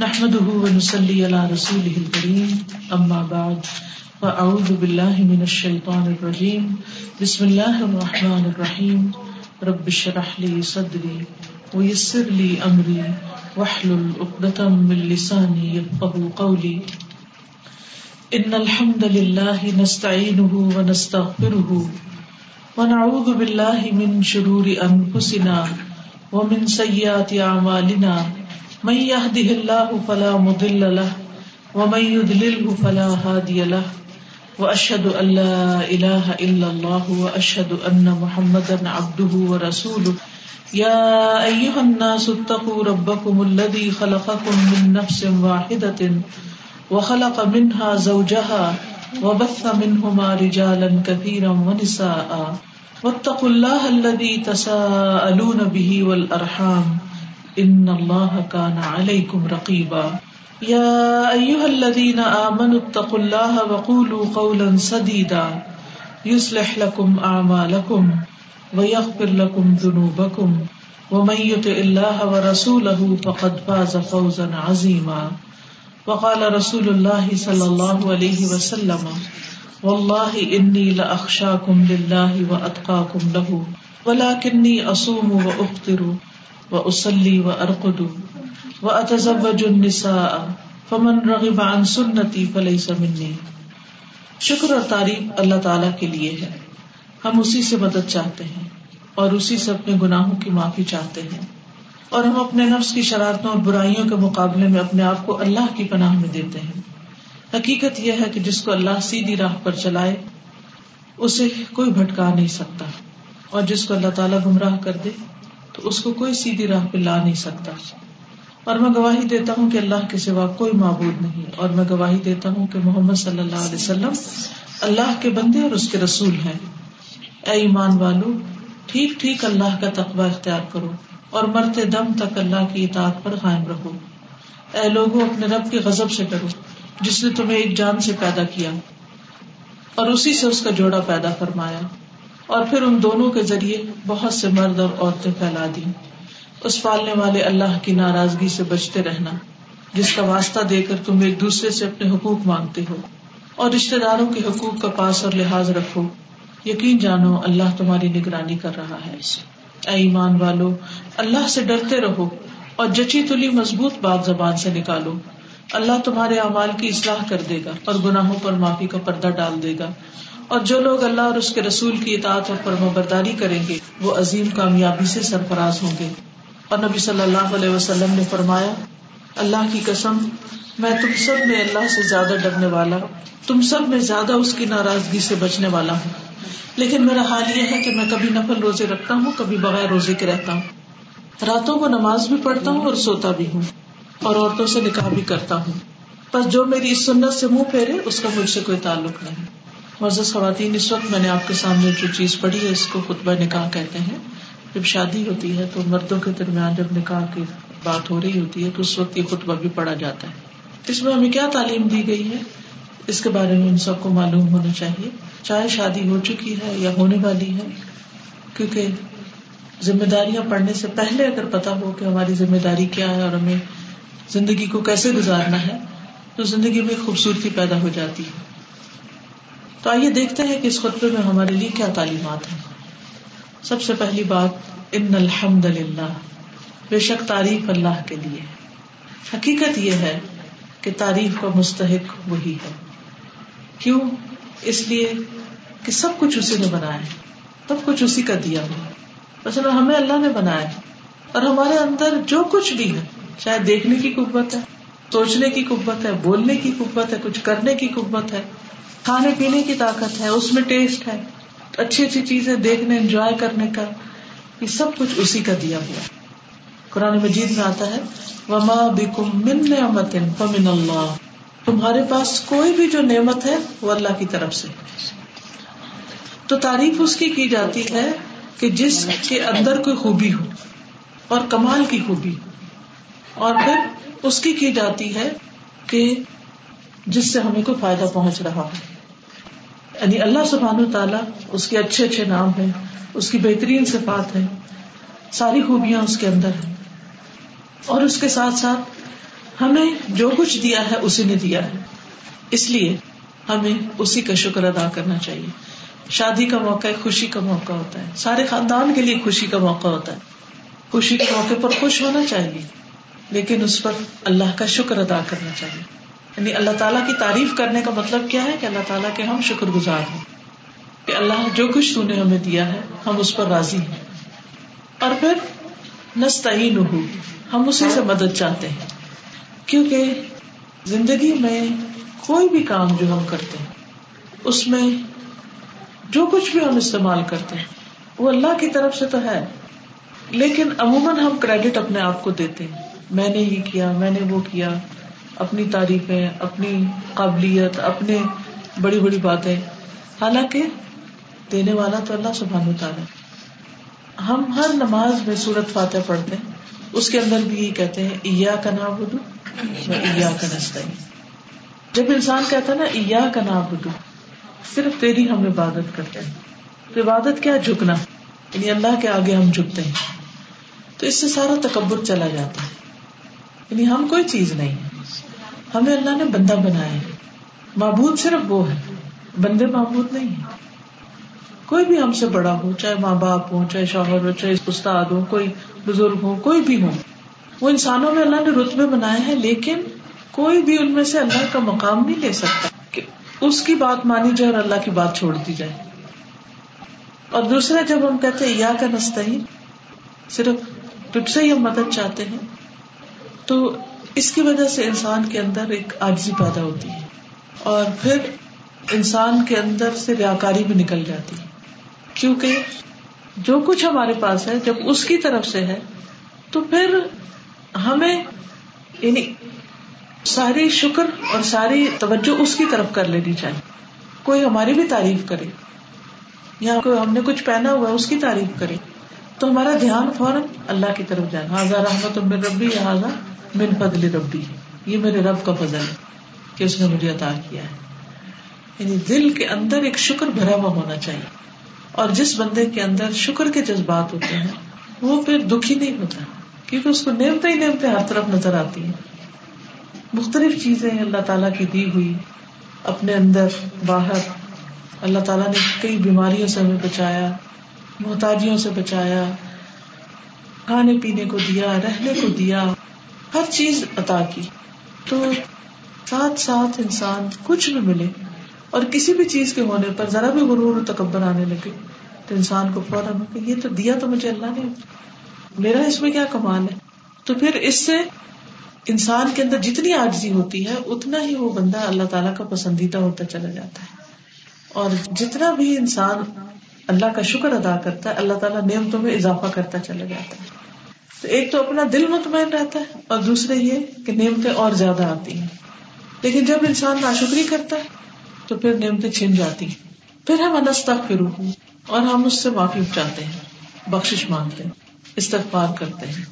نحمده ونصلي على رسوله الكريم، أما بعد فأعوذ بالله من الشيطان الرجيم. بسم الله الرحمن الرحيم. رب اشرح لي صدري، ويسر لي أمري، واحلل عقدة من لساني يفقهوا قولي. إن الحمد لله نستعينه ونستغفره، ونعوذ بالله من شرور أنفسنا ومن سيئات أعمالنا. من يهده الله فلا مضل له ومن يضلله فلا هادي له واشهد ان لا اله الا الله واشهد ان محمدا عبده ورسوله يا ايها الناس اتقوا ربكم الذي خلقكم من نفس واحده وخلق منها زوجها وبث منهما رجالا كثيرا ونساء واتقوا الله الذي تساءلون به والارحام ان الله كان عليكم رقيبا. يا ايها الذين امنوا اتقوا الله وقولوا قولا سديدا. يصلح لكم اعمالكم ويغفر لكم ذنوبكم. ومن يطع الله ورسوله فقد فاز فوزا عظيما. وقال رسول الله صلى الله عليه وسلم، والله اني لاخشاكم لله واتقاكم له، ولكني اصوم وافطر و اسلی و ارقد و اتزوج النساء فمن رغب عن سنتی فلیس منی شکر اور تعریف اللہ تعالیٰ کے لیے ہے۔ ہم اسی سے مدد چاہتے ہیں اور اسی سے اپنے گناہوں کی معافی چاہتے ہیں۔ اور ہم اپنے نفس کی شرارتوں اور برائیوں کے مقابلے میں اپنے آپ کو اللہ کی پناہ میں دیتے ہیں۔ حقیقت یہ ہے کہ جس کو اللہ سیدھی راہ پر چلائے، اسے کوئی بھٹکا نہیں سکتا۔ اور جس کو اللہ تعالیٰ گمراہ کر دے تو اس کو کوئی سیدھی راہ پہ لا نہیں سکتا۔ اور میں گواہی دیتا ہوں کہ اللہ کے سوا کوئی معبود نہیں اور میں گواہی دیتا ہوں کہ محمد صلی اللہ علیہ وسلم اللہ کے بندے اور اس کے رسول ہیں۔ اے ایمان والو، ٹھیک ٹھیک اللہ کا تقبہ اختیار کرو اور مرتے دم تک اللہ کی اطاعت پر قائم رہو۔ اے لوگوں، اپنے رب کے غضب سے کرو جس نے تمہیں ایک جان سے پیدا کیا اور اسی سے اس کا جوڑا پیدا فرمایا۔ اور پھر ان دونوں کے ذریعے بہت سے مرد اور عورتیں پھیلا دی اس پالنے والے اللہ کی ناراضگی سے بچتے رہنا، جس کا واسطہ دے کر تم ایک دوسرے سے اپنے حقوق مانگتے ہو۔ اور رشتے داروں کے حقوق کا پاس اور لحاظ رکھو۔ یقین جانو، اللہ تمہاری نگرانی کر رہا ہے۔ اے ایمان والو، اللہ سے ڈرتے رہو اور جچی تلی مضبوط بات زبان سے نکالو۔ اللہ تمہارے اعمال کی اصلاح کر دے گا اور گناہوں پر معافی کا پردہ ڈال دے گا۔ اور جو لوگ اللہ اور اس کے رسول کی اطاعت اور فرما برداری کریں گے، وہ عظیم کامیابی سے سرفراز ہوں گے۔ اور نبی صلی اللہ علیہ وسلم نے فرمایا، اللہ کی قسم، میں تم سب میں اللہ سے زیادہ ڈرنے والا، تم سب میں زیادہ اس کی ناراضگی سے بچنے والا ہوں۔ لیکن میرا حال یہ ہے کہ میں کبھی نفل روزے رکھتا ہوں، کبھی بغیر روزے کے رہتا ہوں۔ راتوں کو نماز بھی پڑھتا ہوں اور سوتا بھی ہوں، اور عورتوں سے نکاح بھی کرتا ہوں۔ بس جو میری اس سنت سے منہ پھیرے، اس کا مجھ سے کوئی تعلق نہیں۔ معزز خواتین، اس وقت میں نے آپ کے سامنے جو چیز پڑھی ہے، اس کو خطبہ نکاح کہتے ہیں۔ جب شادی ہوتی ہے تو مردوں کے درمیان جب نکاح کی بات ہو رہی ہوتی ہے، تو اس وقت یہ خطبہ بھی پڑھا جاتا ہے۔ اس میں ہمیں کیا تعلیم دی گئی ہے؟ اس کے بارے میں ان سب کو معلوم ہونا چاہیے۔ چاہے شادی ہو چکی ہے یا ہونے والی ہے، کیونکہ ذمہ داریاں پڑھنے سے پہلے اگر پتا ہو کہ ہماری ذمہ داری کیا ہے اور ہمیں زندگی کو کیسے گزارنا ہے، تو زندگی میں خوبصورتی پیدا ہو جاتی ہے۔ تو آئیے دیکھتے ہیں کہ اس خطبے میں ہمارے لیے کیا تعلیمات ہیں۔ سب سے پہلی بات، ان الحمد للہ بے شک تعریف اللہ کے لیے۔ حقیقت یہ ہے کہ تعریف کا مستحق وہی ہے۔ کیوں؟ اس لیے کہ سب کچھ اسی نے بنایا سب کچھ اسی کا دیا ہوا مثلا ہمیں اللہ نے بنایا اور ہمارے اندر جو کچھ بھی ہے، چاہے دیکھنے کی قوت ہے، سوچنے کی قوت ہے، بولنے کی قوت ہے، کچھ کرنے کی قوت ہے کھانے پینے کی طاقت ہے، اس میں ٹیسٹ ہے، اچھی اچھی چیزیں دیکھنے انجوائے کرنے کا، یہ سب کچھ اسی کا دیا ہوا قرآن مجید میں آتا ہے، وما من نعمت فمن اللہ تمہارے پاس کوئی بھی جو نعمت ہے، وہ اللہ کی طرف سے۔ تو تعریف اس کی کی جاتی ہے کہ جس کے اندر کوئی خوبی ہو اور کمال کی خوبی اور پھر اس کی کی جاتی ہے کہ جس سے ہمیں کوئی فائدہ پہنچ رہا ہو۔ یعنی اللہ سبحان تعالیٰ اس کے اچھے اچھے نام ہے اس کی بہترین صفات ہے ساری خوبیاں اس کے اندر ہیں۔ اور اس کے ساتھ ساتھ ہمیں جو کچھ دیا ہے، اسی نے دیا ہے۔ اس لیے ہمیں اسی کا شکر ادا کرنا چاہیے۔ شادی کا موقع خوشی کا موقع ہوتا ہے۔ سارے خاندان کے لیے خوشی کا موقع ہوتا ہے۔ خوشی کے موقع پر خوش ہونا چاہیے، لیکن اس پر اللہ کا شکر ادا کرنا چاہیے۔ یعنی اللہ تعالیٰ کی تعریف کرنے کا مطلب کیا ہے کہ اللہ تعالیٰ کے ہم شکر گزار ہیں کہ اللہ جو کچھ نے ہمیں دیا ہے، ہم اس پر راضی ہیں۔ اور پھر نستعین ہو ہم اسی سے مدد چاہتے ہیں۔ کیونکہ زندگی میں کوئی بھی کام جو ہم کرتے ہیں، اس میں جو کچھ بھی ہم استعمال کرتے ہیں، وہ اللہ کی طرف سے تو ہے۔ لیکن عموماً ہم کریڈٹ اپنے آپ کو دیتے ہیں۔ میں نے یہ کیا، میں نے وہ کیا۔ اپنی تعریفیں، اپنی قابلیت، اپنے بڑی بڑی باتیں۔ حالانکہ دینے والا تو اللہ سبحان تعالیٰ ہم ہر نماز میں سورت فاتح پڑھتے ہیں۔ اس کے اندر بھی یہ کہتے ہیں ایا کا نام بدو ایا کا نستا جب انسان کہتا ہے نا ایا کا نام بدو صرف تیری ہم عبادت کرتے ہیں۔ عبادت کیا؟ جھکنا۔ یعنی اللہ کے آگے ہم جھکتے ہیں۔ تو اس سے سارا تکبر چلا جاتا ہے۔ یعنی ہم کوئی چیز نہیں ہے۔ ہمیں اللہ نے بندہ بنایا ہے۔ معبود صرف وہ ہے۔ بندے معبود نہیں ہے کوئی بھی ہم سے بڑا ہو، چاہے ماں باپ ہو چاہے شوہر ہو چاہے استاد ہو کوئی بزرگ ہو کوئی بھی ہو وہ انسانوں میں اللہ نے رتبے بنائے ہیں، لیکن کوئی بھی ان میں سے اللہ کا مقام نہیں لے سکتا کہ اس کی بات مانی جائے اور اللہ کی بات چھوڑ دی جائے۔ اور دوسرا جب ہم کہتے ہیں یا کا نستا ہی صرف تجھ سے ہی ہم مدد چاہتے ہیں، تو اس کی وجہ سے انسان کے اندر ایک آجزی پیدا ہوتی ہے اور پھر انسان کے اندر سے ریاکاری بھی نکل جاتی ہے۔ کیونکہ جو کچھ ہمارے پاس ہے، جب اس کی طرف سے ہے، تو پھر ہمیں یعنی ساری شکر اور ساری توجہ اس کی طرف کر لینی چاہیے۔ کوئی ہماری بھی تعریف کرے یا کوئی ہم نے کچھ پہنا ہوا ہے، اس کی تعریف کرے۔ تو ہمارا دھیان فوراً اللہ کی طرف جائے۔ حاضر رحمت من ربی لہٰذا من فضل ربی، یہ میرے رب کا فضل ہے کہ اس نے مجھے عطا کیا ہے۔ یعنی دل کے اندر ایک شکر بھرا ہوا ہونا چاہیے۔ اور جس بندے کے اندر شکر کے جذبات ہوتے ہیں، وہ پھر دکھی نہیں ہوتا، کیونکہ اس کو نیمتے ہی نیمتے ہر طرف نظر آتی ہیں۔ مختلف چیزیں اللہ تعالیٰ کی دی ہوئی، اپنے اندر باہر۔ اللہ تعالیٰ نے کئی بیماریوں سے ہمیں بچایا، محتاجیوں سے بچایا، کھانے پینے کو دیا، رہنے کو دیا۔ ہر چیز عطا کی۔ تو ساتھ ساتھ انسان کچھ بھی ملے اور کسی بھی چیز کے ہونے پر ذرا بھی غرور تکبر آنے لگے تو انسان کو فوراً یہ تو دیا تو مجھے اللہ نے۔ میرا اس میں کیا کمال ہے؟ تو پھر اس سے انسان کے اندر جتنی آجزی ہوتی ہے، اتنا ہی وہ بندہ اللہ تعالیٰ کا پسندیدہ ہوتا چلا جاتا ہے۔ اور جتنا بھی انسان اللہ کا شکر ادا کرتا ہے، اللہ تعالیٰ نعمتوں میں اضافہ کرتا چلا جاتا ہے۔ تو ایک تو اپنا دل مطمئن رہتا ہے اور دوسرے یہ کہ نعمتیں اور زیادہ آتی ہیں۔ لیکن جب انسان ناشکری کرتا ہے تو پھر نعمتیں چھن جاتی ہیں۔ پھر ہم تک پھر اور ہم اس سے معافی چاہتے ہیں بخش مانگتے ہیں، استغفار کرتے ہیں۔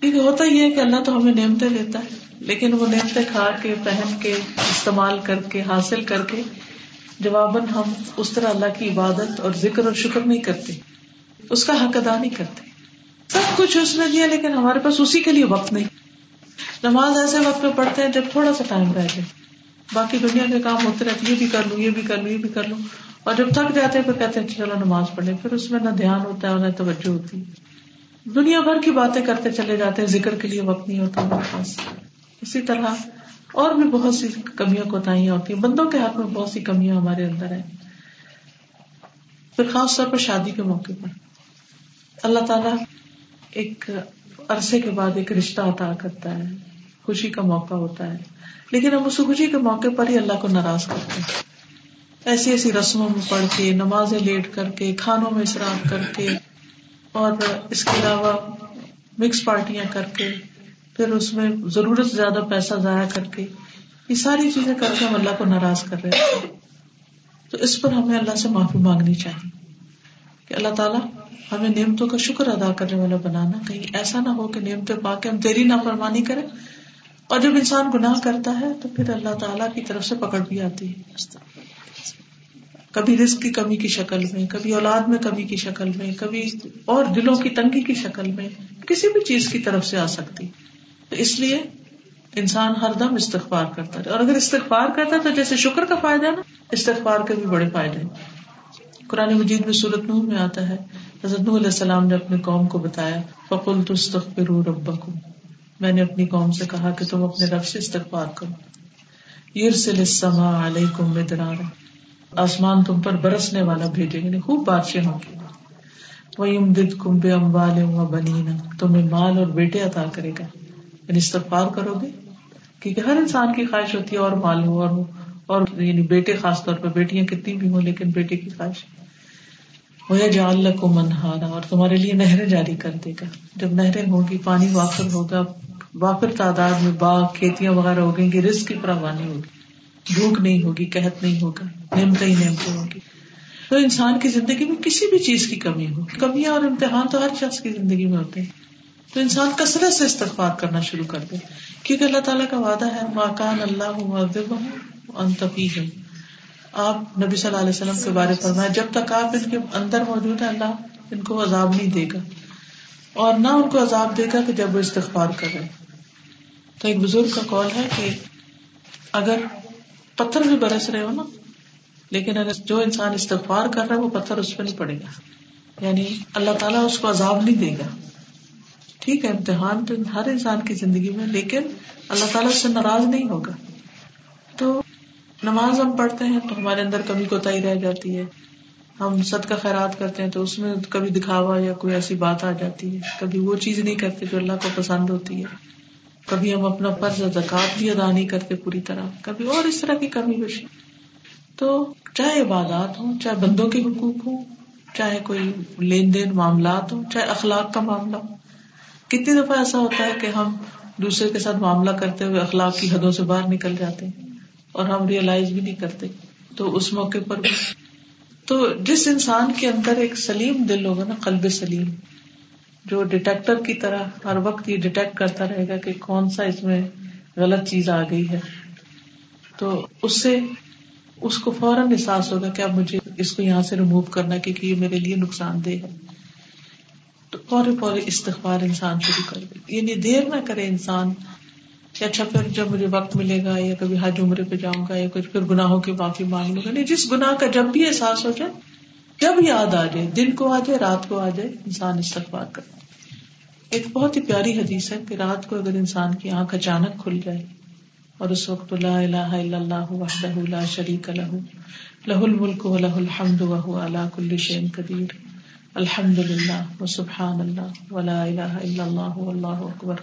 کیونکہ ہوتا یہ ہے کہ اللہ تو ہمیں نعمتیں دیتا ہے، لیکن وہ نعمتیں کھا کے، پہن کے، استعمال کر کے، حاصل کر کے جواباً ہم اس طرح اللہ کی عبادت اور ذکر اور شکر نہیں کرتے، اس کا حق ادا نہیں کرتے۔ سب کچھ اس نے دیا، لیکن ہمارے پاس اسی کے لیے وقت نہیں۔ نماز ایسے وقت پہ پڑھتے ہیں جب تھوڑا سا ٹائم رہ جائے۔ باقی دنیا کے کام ہوتے رہتے، یہ بھی کر لوں، یہ بھی کر لوں، یہ بھی کر لوں۔ اور جب تھک جاتے ہیں، پھر کہتے ہیں، چلو نماز پڑھے پھر اس میں نہ دھیان ہوتا ہے، نہ توجہ ہوتی۔ ہے دنیا بھر کی باتیں کرتے چلے جاتے ہیں، ذکر کے لیے وقت نہیں ہوتا ہمارے پاس۔ اسی طرح اور بھی بہت سی کمیاں، کوتاہیاں ہوتی ہیں۔ بندوں کے ہاتھ میں بہت سی کمیاں ہمارے اندر ہیں۔ پھر خاص طور پر شادی کے موقع پر۔ اللہ تعالیٰ ایک عرصے کے بعد ایک رشتہ عطا کرتا ہے، خوشی کا موقع ہوتا ہے۔ لیکن ہم اس خوشی کے موقع پر ہی اللہ کو ناراض کرتے ہیں۔ ایسی ایسی رسموں میں پڑھ کے، نمازیں لیٹ کر کے، کھانوں میں اصراف کر کے، اور اس کے علاوہ مکس پارٹیاں کر کے، پھر اس میں ضرورت سے زیادہ پیسہ ضائع کر کے، یہ ساری چیزیں کر کے ہم اللہ کو ناراض کر رہے ہیں۔ تو اس پر ہمیں اللہ سے معافی مانگنی چاہیے کہ اللہ تعالیٰ ہمیں نعمتوں کا شکر ادا کرنے والا بنانا، کہیں ایسا نہ ہو کہ نعمتیں پا کے ہم تیری نافرمانی کریں۔ اور جب انسان گناہ کرتا ہے تو پھر اللہ تعالیٰ کی طرف سے پکڑ بھی آتی ہے۔ کبھی رسک کی کمی کی شکل میں، کبھی اولاد میں کمی کی شکل میں، کبھی اور دلوں کی تنگی کی شکل میں کسی بھی چیز کی طرف سے آ سکتی۔ تو اس لیے انسان ہر دم استغفار کرتا ہے اور اگر استغفار کرتا ہے تو جیسے شکر کا فائدہ ہے نا، استغفار کے بھی بڑے فائدے ہیں۔ قرآن مجید میں صورت نوح میں آتا ہے حضرت نوح علیہ السلام نے اپنی قوم کو بتایا فقل تستغفروا ربکم میں نے اپنی قوم سے کہا کہ تم اپنے رب سے استغفار کرو۔ یرسل السماء علیکم مدرارا۔ آسمان تم پر برسنے والا بھیجے یعنی خوب بارشیں ہوں گی۔ وَيُمْدِدْكُمْ بِأَمْوَالٍ وَبَنِينَ۔ تمہیں مال اور بیٹے عطا کرے گا۔ یعنی استغفار کرو گے، کیونکہ ہر انسان کی خواہش ہوتی ہے اور مال ہو اور ہو۔ اور یعنی بیٹے خاص طور پہ بیٹیاں کتنی بھی ہوں، لیکن بیٹے کی خواہش۔ وہ جال کو منہارا اور تمہارے لیے نہریں جاری کر دے گا۔ جب نہریں ہوگی پانی وافر ہوگا، وافر تعداد میں باغ، کھیتیاں وغیرہ ہوگی گی رسک کی فراوانی ہوگی۔ بھوک نہیں ہوگی، قحط نہیں ہوگا، نعمتیں ہی نعمتیں ہوگی تو انسان کی زندگی میں کسی بھی چیز کی کمی ہو، کمیاں اور امتحان تو ہر شخص کی زندگی میں ہوتے ہیں۔ تو انسان کثرت سے استغفار کرنا شروع کر دے۔ کیونکہ اللہ تعالیٰ کا وعدہ ہے ماکان اللہ آپ نبی صلی اللہ علیہ وسلم کے بارے فرمایا جب تک آپ ان کے اندر موجود ہیں، اللہ ان کو عذاب نہیں دے گا۔ اور نہ ان کو عذاب دے گا کہ جب وہ استغفار کر رہے تو ایک بزرگ کا کال ہے کہ اگر پتھر بھی برس رہے ہو نا، لیکن اگر جو انسان استغفار کر رہا ہے، وہ پتھر اس پہ نہیں پڑے گا۔ یعنی اللہ تعالیٰ اس کو عذاب نہیں دے گا۔ ٹھیک ہے، امتحان تو ہر انسان کی زندگی میں، لیکن اللہ تعالیٰ اس سے ناراض نہیں ہوگا۔ نماز ہم پڑھتے ہیں تو ہمارے اندر کمی کوتا رہ جاتی ہے۔ ہم سد کا خیرات کرتے ہیں تو اس میں کبھی دکھاوا یا کوئی ایسی بات آ جاتی ہے۔ کبھی وہ چیز نہیں کرتے جو اللہ کو پسند ہوتی ہے۔ کبھی ہم اپنا فرض زکات بھی ادا نہیں کرتے پوری طرح۔ کبھی اور اس طرح کی کمی بشی تو چاہے عبادات ہوں، چاہے بندوں کے حقوق ہوں، چاہے کوئی لین دین معاملات ہوں، چاہے اخلاق کا معاملہ۔ ہو کتنی دفعہ ایسا ہوتا ہے کہ ہم دوسرے کے ساتھ معاملہ کرتے ہوئے اخلاق کی حدوں سے باہر نکل جاتے ہیں۔ اور ہم ریئلائز بھی نہیں کرتے، تو اس موقع پر بھی۔ تو جس انسان کے اندر ایک سلیم دل ہوگا نا، قلب سلیم، جو ڈیٹیکٹر کی طرح ہر وقت یہ ڈیٹیکٹ کرتا رہے گا کہ کون سا اس میں غلط چیز آ گئی ہے۔ تو اس سے اس کو فوراً احساس ہوگا کہ اب مجھے اس کو یہاں سے ریموو کرنا کیونکہ یہ میرے لیے نقصان دہ ہے۔ تو فوری فوری استغفار انسان شروع کر دے یعنی دیر نہ کرے انسان کہ اچھا پھر جب مجھے وقت ملے گا یا کبھی حج عمرے پہ جاؤں گا یا کچھ پھر گناہوں کی معافی مانگ لوں گا، نہیں، جس گناہ کا جب بھی احساس ہو جائے، جب یاد آ جائے، دن کو آ جائے، رات کو آ جائے، انسان استغفار کرے۔ ایک بہت ہی پیاری حدیث ہے کہ رات کو اگر انسان کی آنکھ اچانک کھل جائے اور اس وقت لا الہ الا اللہ وحدہ لا شریک لہ لہ الملک و لہ الحمد وهو على كل شيء قدیر۔ الحمد للہ و سبحان اللہ ولا الہ الا اللہ واللہ اکبر۔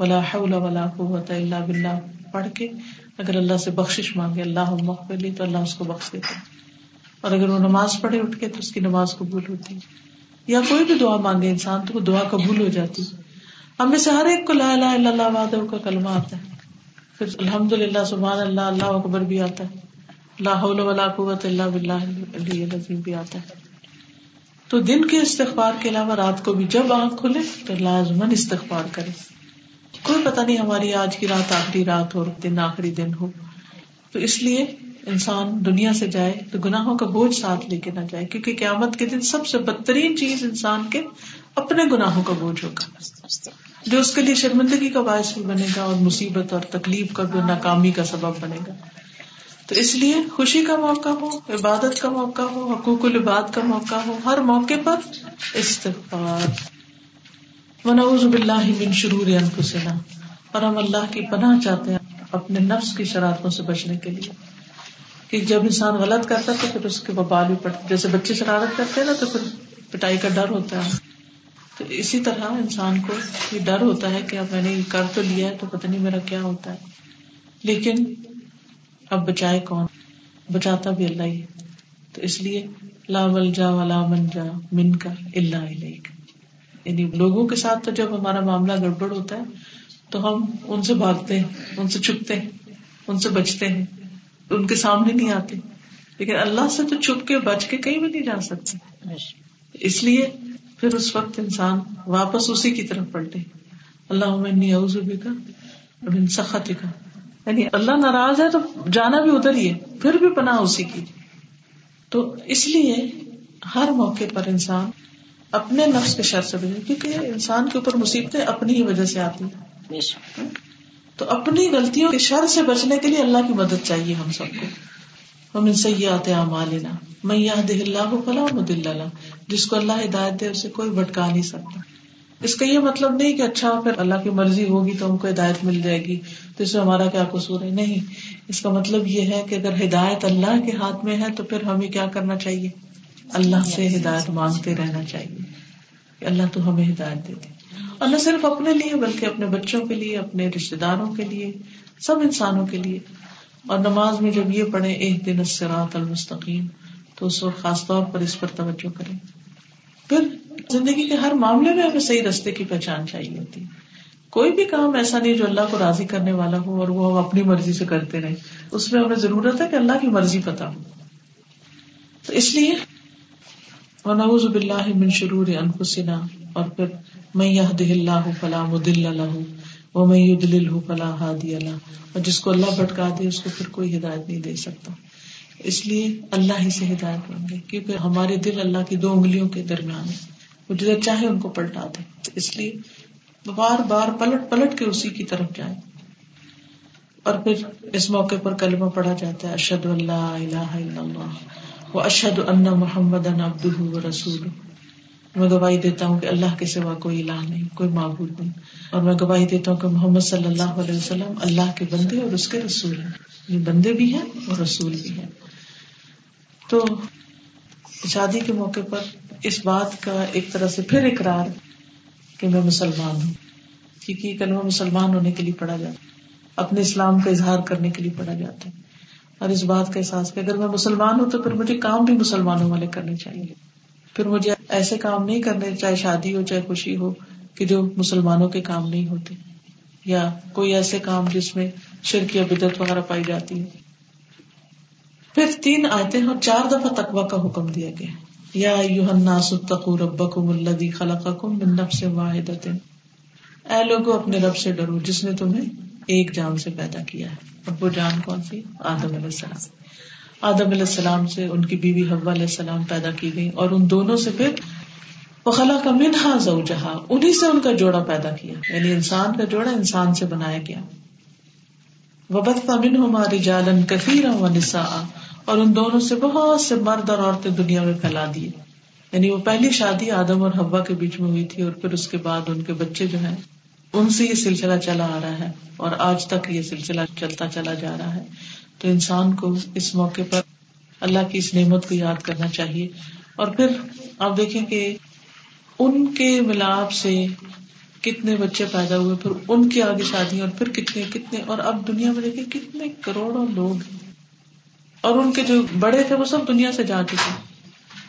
ولا حول ولا قوت الا باللہ. پڑھ کے اگر اللہ سے بخشش مانگے اللہ مغفر لی، تو اللہ اس کو بخش دیتا اور اگر وہ نماز پڑھے اٹھ کے، تو اس کی نماز قبول ہوتی یا کوئی بھی دعا مانگے انسان، تو وہ دعا قبول ہو جاتی ہم میں سے ہر ایک کو لا الہ الا اللہ وحدہ کا کلمہ آتا ہے۔ پھر الحمد للہ سبحان اللہ اللہ اکبر بھی آتا ہے۔ لا حول ولا قوت الا باللہ العلی العظیم بھی آتا ہے۔ تو دن کے استغفار کے علاوہ رات کو بھی جب آنکھ کھلے، تو لازمن استغفار کرے کوئی پتا نہیں ہماری آج کی رات، آخری رات ہو دن، آخری دن ہو۔ تو اس لیے انسان دنیا سے جائے تو گناہوں کا بوجھ ساتھ لے کے نہ جائے، کیونکہ قیامت کے دن سب سے بدترین چیز انسان کے اپنے گناہوں کا بوجھ ہوگا۔ جو اس کے لیے شرمندگی کا باعث بھی بنے گا اور مصیبت اور تکلیف کا بھی ناکامی کا سبب بنے گا۔ تو اس لیے خوشی کا موقع ہو، عبادت کا موقع ہو، حقوق العباد کا موقع ہو، ہر موقع پر استغفار۔ ونعوذ باللہ من شرور انفسنا. اور ہم اللہ کی پناہ چاہتے ہیں اپنے نفس کی شرارتوں سے بچنے کے لیے. کہ جب انسان غلط کرتا تو پھر اس کے ببال بھی پڑتے جیسے بچے شرارت کرتے ہیں نا تو پھر پٹائی کا ڈر ہوتا ہے. تو اسی طرح انسان کو یہ ڈر ہوتا ہے کہ اب میں نے یہ کر تو لیا ہے تو پتہ نہیں میرا کیا ہوتا ہے. لیکن اب بچائے کون؟ بچاتا بھی اللہ ہی. تو اس لیے لا ول جا ولا من جا من کا اللہ علیہ یعنی لوگوں کے ساتھ تو جب ہمارا معاملہ گڑبڑ ہوتا ہے تو ہم ان سے بھاگتے ہیں ان سے چھپتے ہیں ان سے بچتے ہیں ان کے سامنے نہیں آتے۔ لیکن اللہ سے تو چھپ کے بچ کے کہیں بھی نہیں جا سکتے۔ اس لیے پھر اس وقت انسان واپس اسی کی طرف پلٹے۔ اللہ عمنی کا سخت کا یعنی اللہ ناراض ہے تو جانا بھی ادھر ہی ہے پھر بھی پناہ اسی کی۔ تو اس لیے ہر موقع پر انسان اپنے نفس کے شر سے بجے کیونکہ انسان کے اوپر مصیبتیں اپنی ہی وجہ سے آتی ہیں۔ تو اپنی غلطیوں کے شر سے بچنے کے لیے اللہ کی مدد چاہیے ہم سب کو۔ ہم ان سے یہ آتے مالنا میں یہ دہ اللہ فلاح مد اللہ جس کو اللہ ہدایت دے اسے کوئی بھٹکا نہیں سکتا۔ اس کا یہ مطلب نہیں کہ اچھا پھر اللہ کی مرضی ہوگی تو ہم کو ہدایت مل جائے گی۔ تو اس میں ہمارا کیا قصور ہے؟ نہیں۔ اس کا مطلب یہ ہے کہ اگر ہدایت اللہ کے ہاتھ میں ہے تو پھر ہمیں کیا کرنا چاہیے؟ اللہ سے ہدایت مانگتے رہنا چاہیے۔ کہ اللہ تو ہمیں ہدایت دے دے۔ اور نہ صرف اپنے لیے بلکہ اپنے بچوں کے لیے اپنے رشتے داروں کے لیے سب انسانوں کے لیے۔ اور نماز میں جب یہ پڑھے ایک دن اسرات المستقیم تو اس وقت خاص طور پر اس پر توجہ کریں۔ پھر زندگی کے ہر معاملے میں ہمیں صحیح رستے کی پہچان چاہیے ہوتی۔ کوئی بھی کام ایسا نہیں جو اللہ کو راضی کرنے والا ہو اور وہ ہم اپنی مرضی سے کرتے رہے اس میں ہمیں ضرورت ہے کہ اللہ کی مرضی پتا ہو۔ تو اس لیے ونعوذ باللہ من شرور انفسنا، اور پھر میں یہ اللہ فلاں مدل اللہ وہ میں یدل فلاں ہادی اور جس کو اللہ بھٹکا دے، اس کو پھر کوئی ہدایت نہیں دے سکتا۔ اس لیے اللہ ہی سے ہدایت مانگے، کیونکہ ہمارے دل اللہ کی دو انگلیوں کے درمیان ہے۔ وہ جدھر چاہے ان کو پلٹا دے۔ اس لیے بار بار پلٹ پلٹ کے اسی کی طرف جائے اور پھر اس موقع پر کلمہ پڑھا جاتا ہے اشد اللہ الہ الا اللہ۔ وہ اشد ان محمد ابد رسول میں گواہی دیتا ہوں کہ اللہ کے سوا کوئی الہ نہیں، کوئی معبود نہیں۔ اور میں گواہی دیتا ہوں کہ محمد صلی اللہ علیہ وسلم اللہ کے بندے اور اس کے رسول ہیں۔ یہ بندے بھی ہیں اور رسول بھی ہیں۔ تو شادی کے موقع پر اس بات کا ایک طرح سے پھر اقرار کہ میں مسلمان ہوں۔ کیونکہ کلمہ مسلمان ہونے کے لیے پڑھا جاتا اپنے اسلام کا اظہار کرنے کے لیے پڑھا جاتا ہے۔ اور اس بات کا احساس کہ اگر میں مسلمان ہوں تو پھر مجھے کام بھی مسلمانوں والے کرنے چاہیے۔ پھر مجھے ایسے کام نہیں کرنے، چاہے شادی ہو، چاہے خوشی ہو، کہ جو مسلمانوں کے کام نہیں ہوتے۔ یا کوئی ایسے کام جس میں شرک یا بدت وغیرہ پائی جاتی ہے پھر تین آتے اور چار دفعہ تقوا کا حکم دیا گیا۔ یا الناس اتقوا ربکم الذی خلقکم من نفس واحدۃ۔ اے لوگوں اپنے رب سے ڈرو، جس نے تمہیں ایک جان سے پیدا کیا ہے اب وہ جان کون سی؟ آدم علیہ السلام۔ آدم علیہ السلام سے ان کی بیوی حوا علیہ السلام پیدا کی گئی، اور ان دونوں سے پھر خلا کا منہا زو جہاں سے ان کا جوڑا پیدا کیا۔ یعنی انسان کا جوڑا انسان سے بنایا گیا۔ وبت کا من ہماری جالن کثیر و نسا اور ان دونوں سے بہت سے مرد اور عورتیں دنیا میں پھیلا دیے یعنی وہ پہلی شادی آدم اور ہوا کے بیچ میں ہوئی تھی، اور پھر اس کے بعد ان کے بچے جو ہیں ان سے یہ سلسلہ چلا آ رہا ہے اور آج تک یہ سلسلہ چلتا چلا جا رہا ہے۔ تو انسان کو اس موقع پر اللہ کی اس نعمت کو یاد کرنا چاہیے۔ اور پھر آپ دیکھیں کہ ان کے ملاپ سے کتنے بچے پیدا ہوئے، پھر ان کی آگے شادی، اور پھر کتنے کتنے، اور اب دنیا میں دیکھیں کتنے کروڑوں لوگ اور ان کے جو بڑے تھے، وہ سب دنیا سے جا چکے۔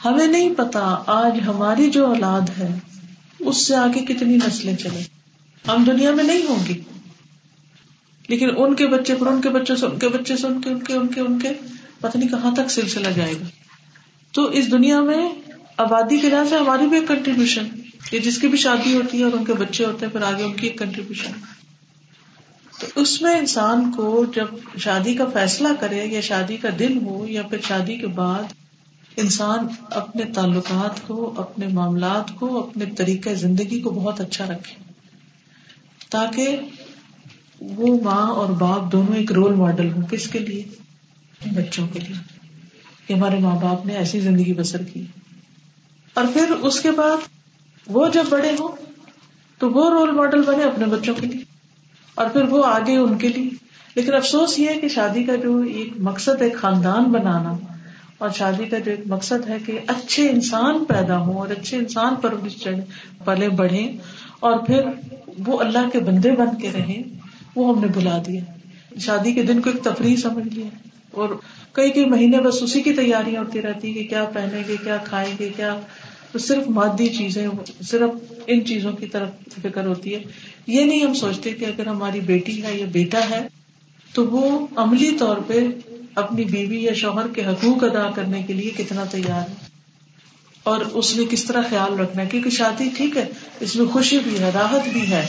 ہمیں نہیں پتا آج ہماری جو اولاد ہے، اس سے آگے کتنی نسلیں چلے ہم دنیا میں نہیں ہوں گی لیکن ان کے بچے پھر ان کے بچے سے ان کے بچے سے ان کے ان کے ان کے ان کے، پتہ نہیں کہاں تک سلسلہ جائے گا۔ تو اس دنیا میں آبادی کے لحاظ سے ہماری بھی ایک کنٹریبیوشن جس کی بھی شادی ہوتی ہے اور ان کے بچے ہوتے ہیں، پھر آگے ان کی ایک کنٹریبیوشن تو اس میں انسان کو جب شادی کا فیصلہ کرے یا شادی کا دن ہو یا پھر شادی کے بعد، انسان اپنے تعلقات کو، اپنے معاملات کو، اپنے طریقہ زندگی کو بہت اچھا رکھے۔ تاکہ وہ ماں اور باپ دونوں ایک رول ماڈل ہوں. کس کے لیے؟ بچوں کے لیے. کہ ہمارے ماں باپ نے ایسی زندگی بسر کی. اور پھر اس کے بعد وہ جب بڑے ہوں تو وہ رول ماڈل بنے اپنے بچوں کے لیے. اور پھر وہ آگے ان کے لیے. لیکن افسوس یہ ہے کہ شادی کا جو ایک مقصد ہے خاندان بنانا اور شادی کا جو ایک مقصد ہے کہ اچھے انسان پیدا ہوں اور اچھے انسان پر پلے بڑھے اور پھر وہ اللہ کے بندے بن کے رہے، وہ ہم نے بلا دیا۔ شادی کے دن کو ایک تفریح سمجھ لیا۔ اور کئی کئی مہینے بس اسی کی تیاریاں ہوتی رہتی کہ کیا پہنیں گے، کیا کھائیں گے، کیا۔ صرف مادی چیزیں، صرف ان چیزوں کی طرف فکر ہوتی ہے۔ یہ نہیں ہم سوچتے کہ اگر ہماری بیٹی ہے یا بیٹا ہے، تو وہ عملی طور پہ اپنی بیوی یا شوہر کے حقوق ادا کرنے کے لیے کتنا تیار ہے۔ اور اس نے کس طرح خیال رکھنا ہے؟ کیونکہ شادی ٹھیک ہے، اس میں خوشی بھی ہے، راحت بھی ہے۔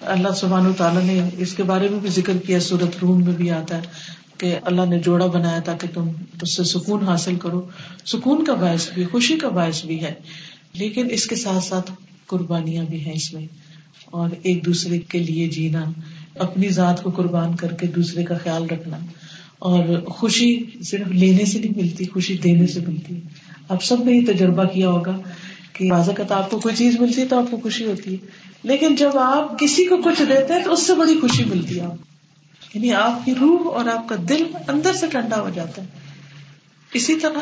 اللہ سبحان تعالیٰ نے اس کے بارے میں بھی ذکر کیا سورت روم میں بھی آتا ہے کہ اللہ نے جوڑا بنایا تاکہ تم اس سے سکون حاصل کرو۔ سکون کا باعث بھی، خوشی کا باعث بھی ہے۔ لیکن اس کے ساتھ ساتھ قربانیاں بھی ہیں اس میں۔ اور ایک دوسرے کے لیے جینا، اپنی ذات کو قربان کر کے دوسرے کا خیال رکھنا۔ اور خوشی صرف لینے سے نہیں ملتی، خوشی دینے سے ملتی۔ آپ سب نے یہ تجربہ کیا ہوگا کہ بازوقت آپ کو کوئی چیز ملتی ہے تو آپ کو خوشی ہوتی ہے۔ لیکن جب آپ کسی کو کچھ دیتے ہیں تو اس سے بڑی خوشی ملتی ہے۔ آپ یعنی آپ کی روح اور آپ کا دل اندر سے ٹھنڈا ہو جاتا ہے۔ اسی طرح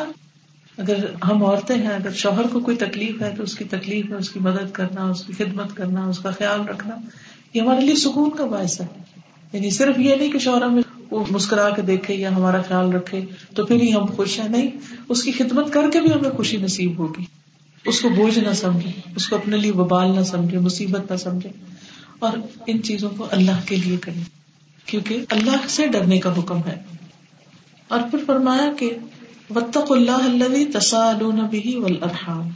اگر ہم عورتیں ہیں، اگر شوہر کو کوئی تکلیف ہے تو اس کی تکلیف میں اس کی مدد کرنا، اس کی خدمت کرنا، اس کا خیال رکھنا، یہ ہمارے لیے سکون کا باعث ہے۔ یعنی صرف یہ نہیں کہ شوہر ہمیں وہ مسکرا کے دیکھے یا ہمارا خیال رکھے، تو پھر ہی ہم خوش ہیں۔ نہیں، اس کی خدمت کر کے بھی ہمیں خوشی نصیب ہوگی۔ اس کو بوجھ نہ سمجھے، اس کو اپنے لیے وبال نہ سمجھے، مصیبت نہ سمجھے۔ اور ان چیزوں کو اللہ کے لیے کرے کیونکہ اللہ سے ڈرنے کا حکم ہے۔ اور پھر فرمایا کہ وطق اللہ اللہ تسال بھی ولرحام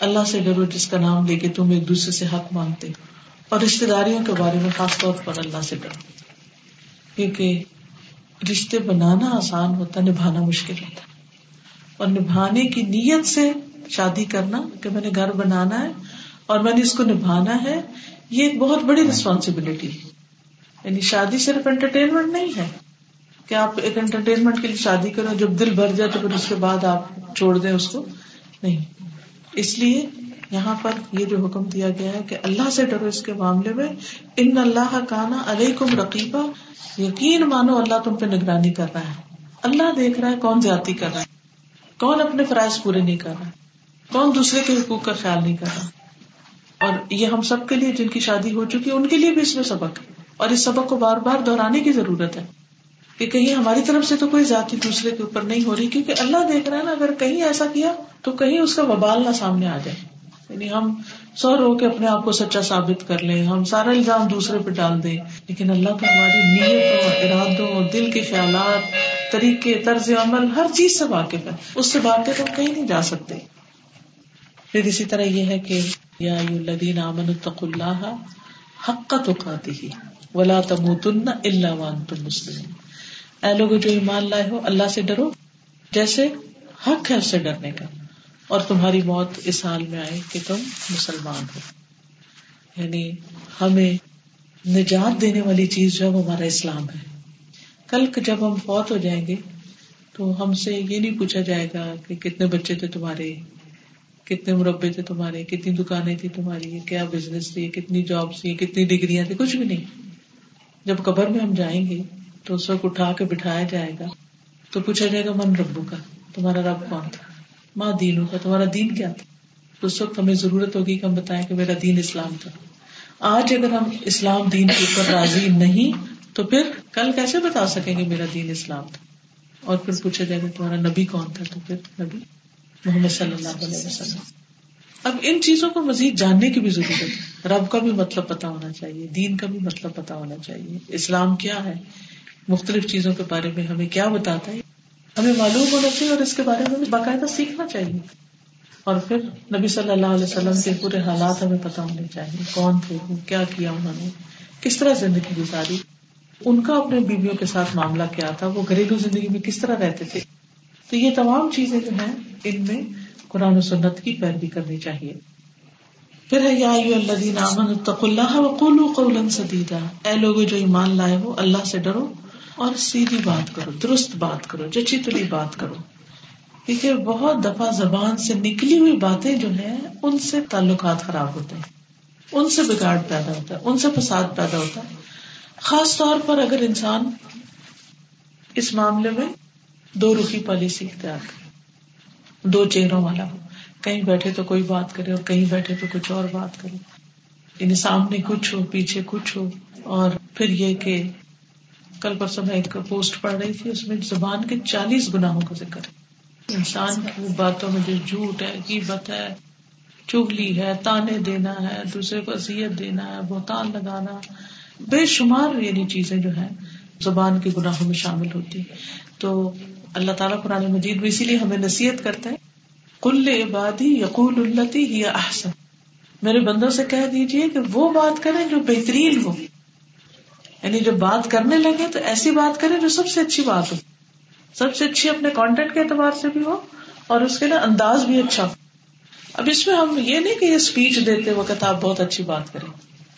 اللہ سے ڈرو جس کا نام لے کے تم ایک دوسرے سے حق مانگتے۔ اور رشتے داریوں کے بارے میں خاص طور پر اللہ سے ڈرو۔ کیونکہ رشتے بنانا آسان ہوتا، نبھانا مشکل ہوتا۔ اور نبھانے کی نیت سے شادی کرنا کہ میں نے گھر بنانا ہے اور میں نے اس کو نبھانا ہے، یہ ایک بہت بڑی ریسپانسبلٹی یعنی شادی صرف انٹرٹینمنٹ نہیں ہے۔ کہ آپ ایک انٹرٹینمنٹ کے لیے شادی کرو، جب دل بھر جائے تو پھر اس کے بعد آپ چھوڑ دیں اس کو۔ نہیں۔ اس لیے یہاں پر یہ جو حکم دیا گیا ہے کہ اللہ سے ڈرو اس کے معاملے میں، ان اللہ کانا علیہ کم رقیبہ یقین مانو اللہ تم پہ نگرانی کر رہا ہے۔ اللہ دیکھ رہا ہے کون زیادتی کر رہا ہے، کون اپنے فرائض پورے نہیں کر رہا، کون دوسرے کے حقوق کا خیال نہیں کر رہا۔ اور یہ ہم سب کے لیے جن کی شادی ہو چکی ہے، ان کے لیے بھی اس میں سبق ہے۔ اور اس سبق کو بار بار دہرانے کی ضرورت ہے کہ کہیں ہماری طرف سے تو کوئی ذاتی دوسرے کے اوپر نہیں ہو رہی، کیونکہ اللہ دیکھ رہا ہے نا، اگر کہیں ایسا کیا تو کہیں اس کا وبال نہ سامنے آ جائے۔ یعنی ہم سو رو کے اپنے آپ کو سچا ثابت کر لیں، ہم سارا الزام دوسرے پہ ڈال دیں۔ لیکن اللہ تو ہماری نیتوں ارادوں دل کے خیالات، طریقے، طرز عمل، ہر چیز سے واقف ہے۔ اس سے واقف ہم کہیں نہیں جا سکتے۔ پھر اسی طرح یہ ہے کہ یا الذین آمنوا اتقوا اللہ حق تقاته ولا تموتن الا وانتم مسلمون۔ اے لوگ جو ایمان لائے ہو، اللہ سے ڈرو۔ جیسے حق ہے اس سے ڈرنے کا۔ اور تمہاری موت اس حال میں آئے کہ تم مسلمان ہو۔ یعنی ہمیں نجات دینے والی چیز جو ہمارا اسلام ہے۔ کل جب ہم فوت ہو جائیں گے تو ہم سے یہ نہیں پوچھا جائے گا کہ کتنے بچے تھے تمہارے، کتنے مربے تھے تمہارے، کتنی دکانیں تھی تمہاری کیا بزنس تھی کتنی جاب تھی کتنی ڈگریاں تھی کچھ بھی نہیں۔ جب قبر میں ہم جائیں گے تو اس وقت اٹھا کے بٹھایا جائے گا تو پوچھا جائے گا من ربو کا تمہارا رب کون تھا؟ ماں دینوں کا تمہارا دین کیا تھا؟ تو اس وقت ہمیں ضرورت ہوگی کہ ہم بتائیں کہ میرا دین اسلام تھا۔ آج اگر ہم اسلام دین کے اوپر راضی نہیں، تو پھر کل کیسے بتا سکیں گے میرا دین اسلام تھا؟ اور پھر پوچھا جائے گا، تمہارا نبی کون تھا؟ تو پھر نبی محمد صلی اللہ علیہ وسلم۔ اب ان چیزوں کو مزید جاننے کی بھی ضرورت ہے۔ رب کا بھی مطلب پتا ہونا چاہیے، دین کا بھی مطلب پتا ہونا چاہیے۔ اسلام کیا ہے؟ مختلف چیزوں کے بارے میں ہمیں کیا بتاتا ہے؟ ہمیں معلوم ہونا چاہیے اور اس کے بارے میں باقاعدہ سیکھنا چاہیے۔ اور پھر نبی صلی اللہ علیہ وسلم کے پورے حالات ہمیں پتا ہونے چاہیے۔ کون تھے کیا کیا انہوں نے؟ کس طرح زندگی گزاری؟ ان کا اپنے بیویوں کے ساتھ معاملہ کیا تھا؟ وہ گھریلو زندگی میں کس طرح رہتے تھے؟ تو یہ تمام چیزیں جو ہیں، ان میں قرآن و سنت کی پیروی کرنی چاہیے۔ پھر ہے، یا اللہ قولا سدیدا۔ اے لوگوں جو ایمان لائے ہو، اللہ سے ڈرو۔ اور سیدھی بات کرو، درست بات کرو جچی تلی بات کرو۔ کیونکہ بہت دفعہ زبان سے نکلی ہوئی باتیں جو ہیں، ان سے تعلقات خراب ہوتے ہیں۔ ان سے بگاڑ پیدا ہوتا ہے، ان سے فساد پیدا ہوتا ہے۔ خاص طور پر اگر انسان اس معاملے میں دو رخی پالیسی اختیار کرے، دو چہروں والا ہو۔ کہیں بیٹھے تو کوئی بات کرے اور کہیں بیٹھے تو کچھ اور بات کرے۔ یعنی سامنے کچھ ہو، پیچھے کچھ ہو اور پھر یہ کہ کل پرسوں میں ایک پوسٹ پڑھ رہی تھی، اس میں زبان کے چالیس گناہوں کا ذکر ہے۔ انسان کی باتوں میں جو جھوٹ ہے قیمت ہے، چگلی ہے، تانے دینا ہے، دوسرے کو اذیت دینا ہے، بہتان لگانا، بے شمار یعنی چیزیں جو ہے زبان کے گناہوں میں شامل ہوتی تو اللہ تعالیٰ قرآن مجید میں اسی لیے ہمیں نصیحت کرتے ہیں کل عبادی یقول التی ہی احسن۔ میرے بندوں سے کہہ دیجیے کہ وہ بات کریں جو بہترین ہو۔ یعنی جب بات کرنے لگے تو ایسی بات کرے جو سب سے اچھی بات ہو۔ سب سے اچھی اپنے کانٹینٹ کے اعتبار سے بھی ہو اور اس کے نا انداز بھی اچھا ہو۔ اب اس میں ہم یہ نہیں کہ یہ اسپیچ دیتے وقت آپ بہت اچھی بات کریں۔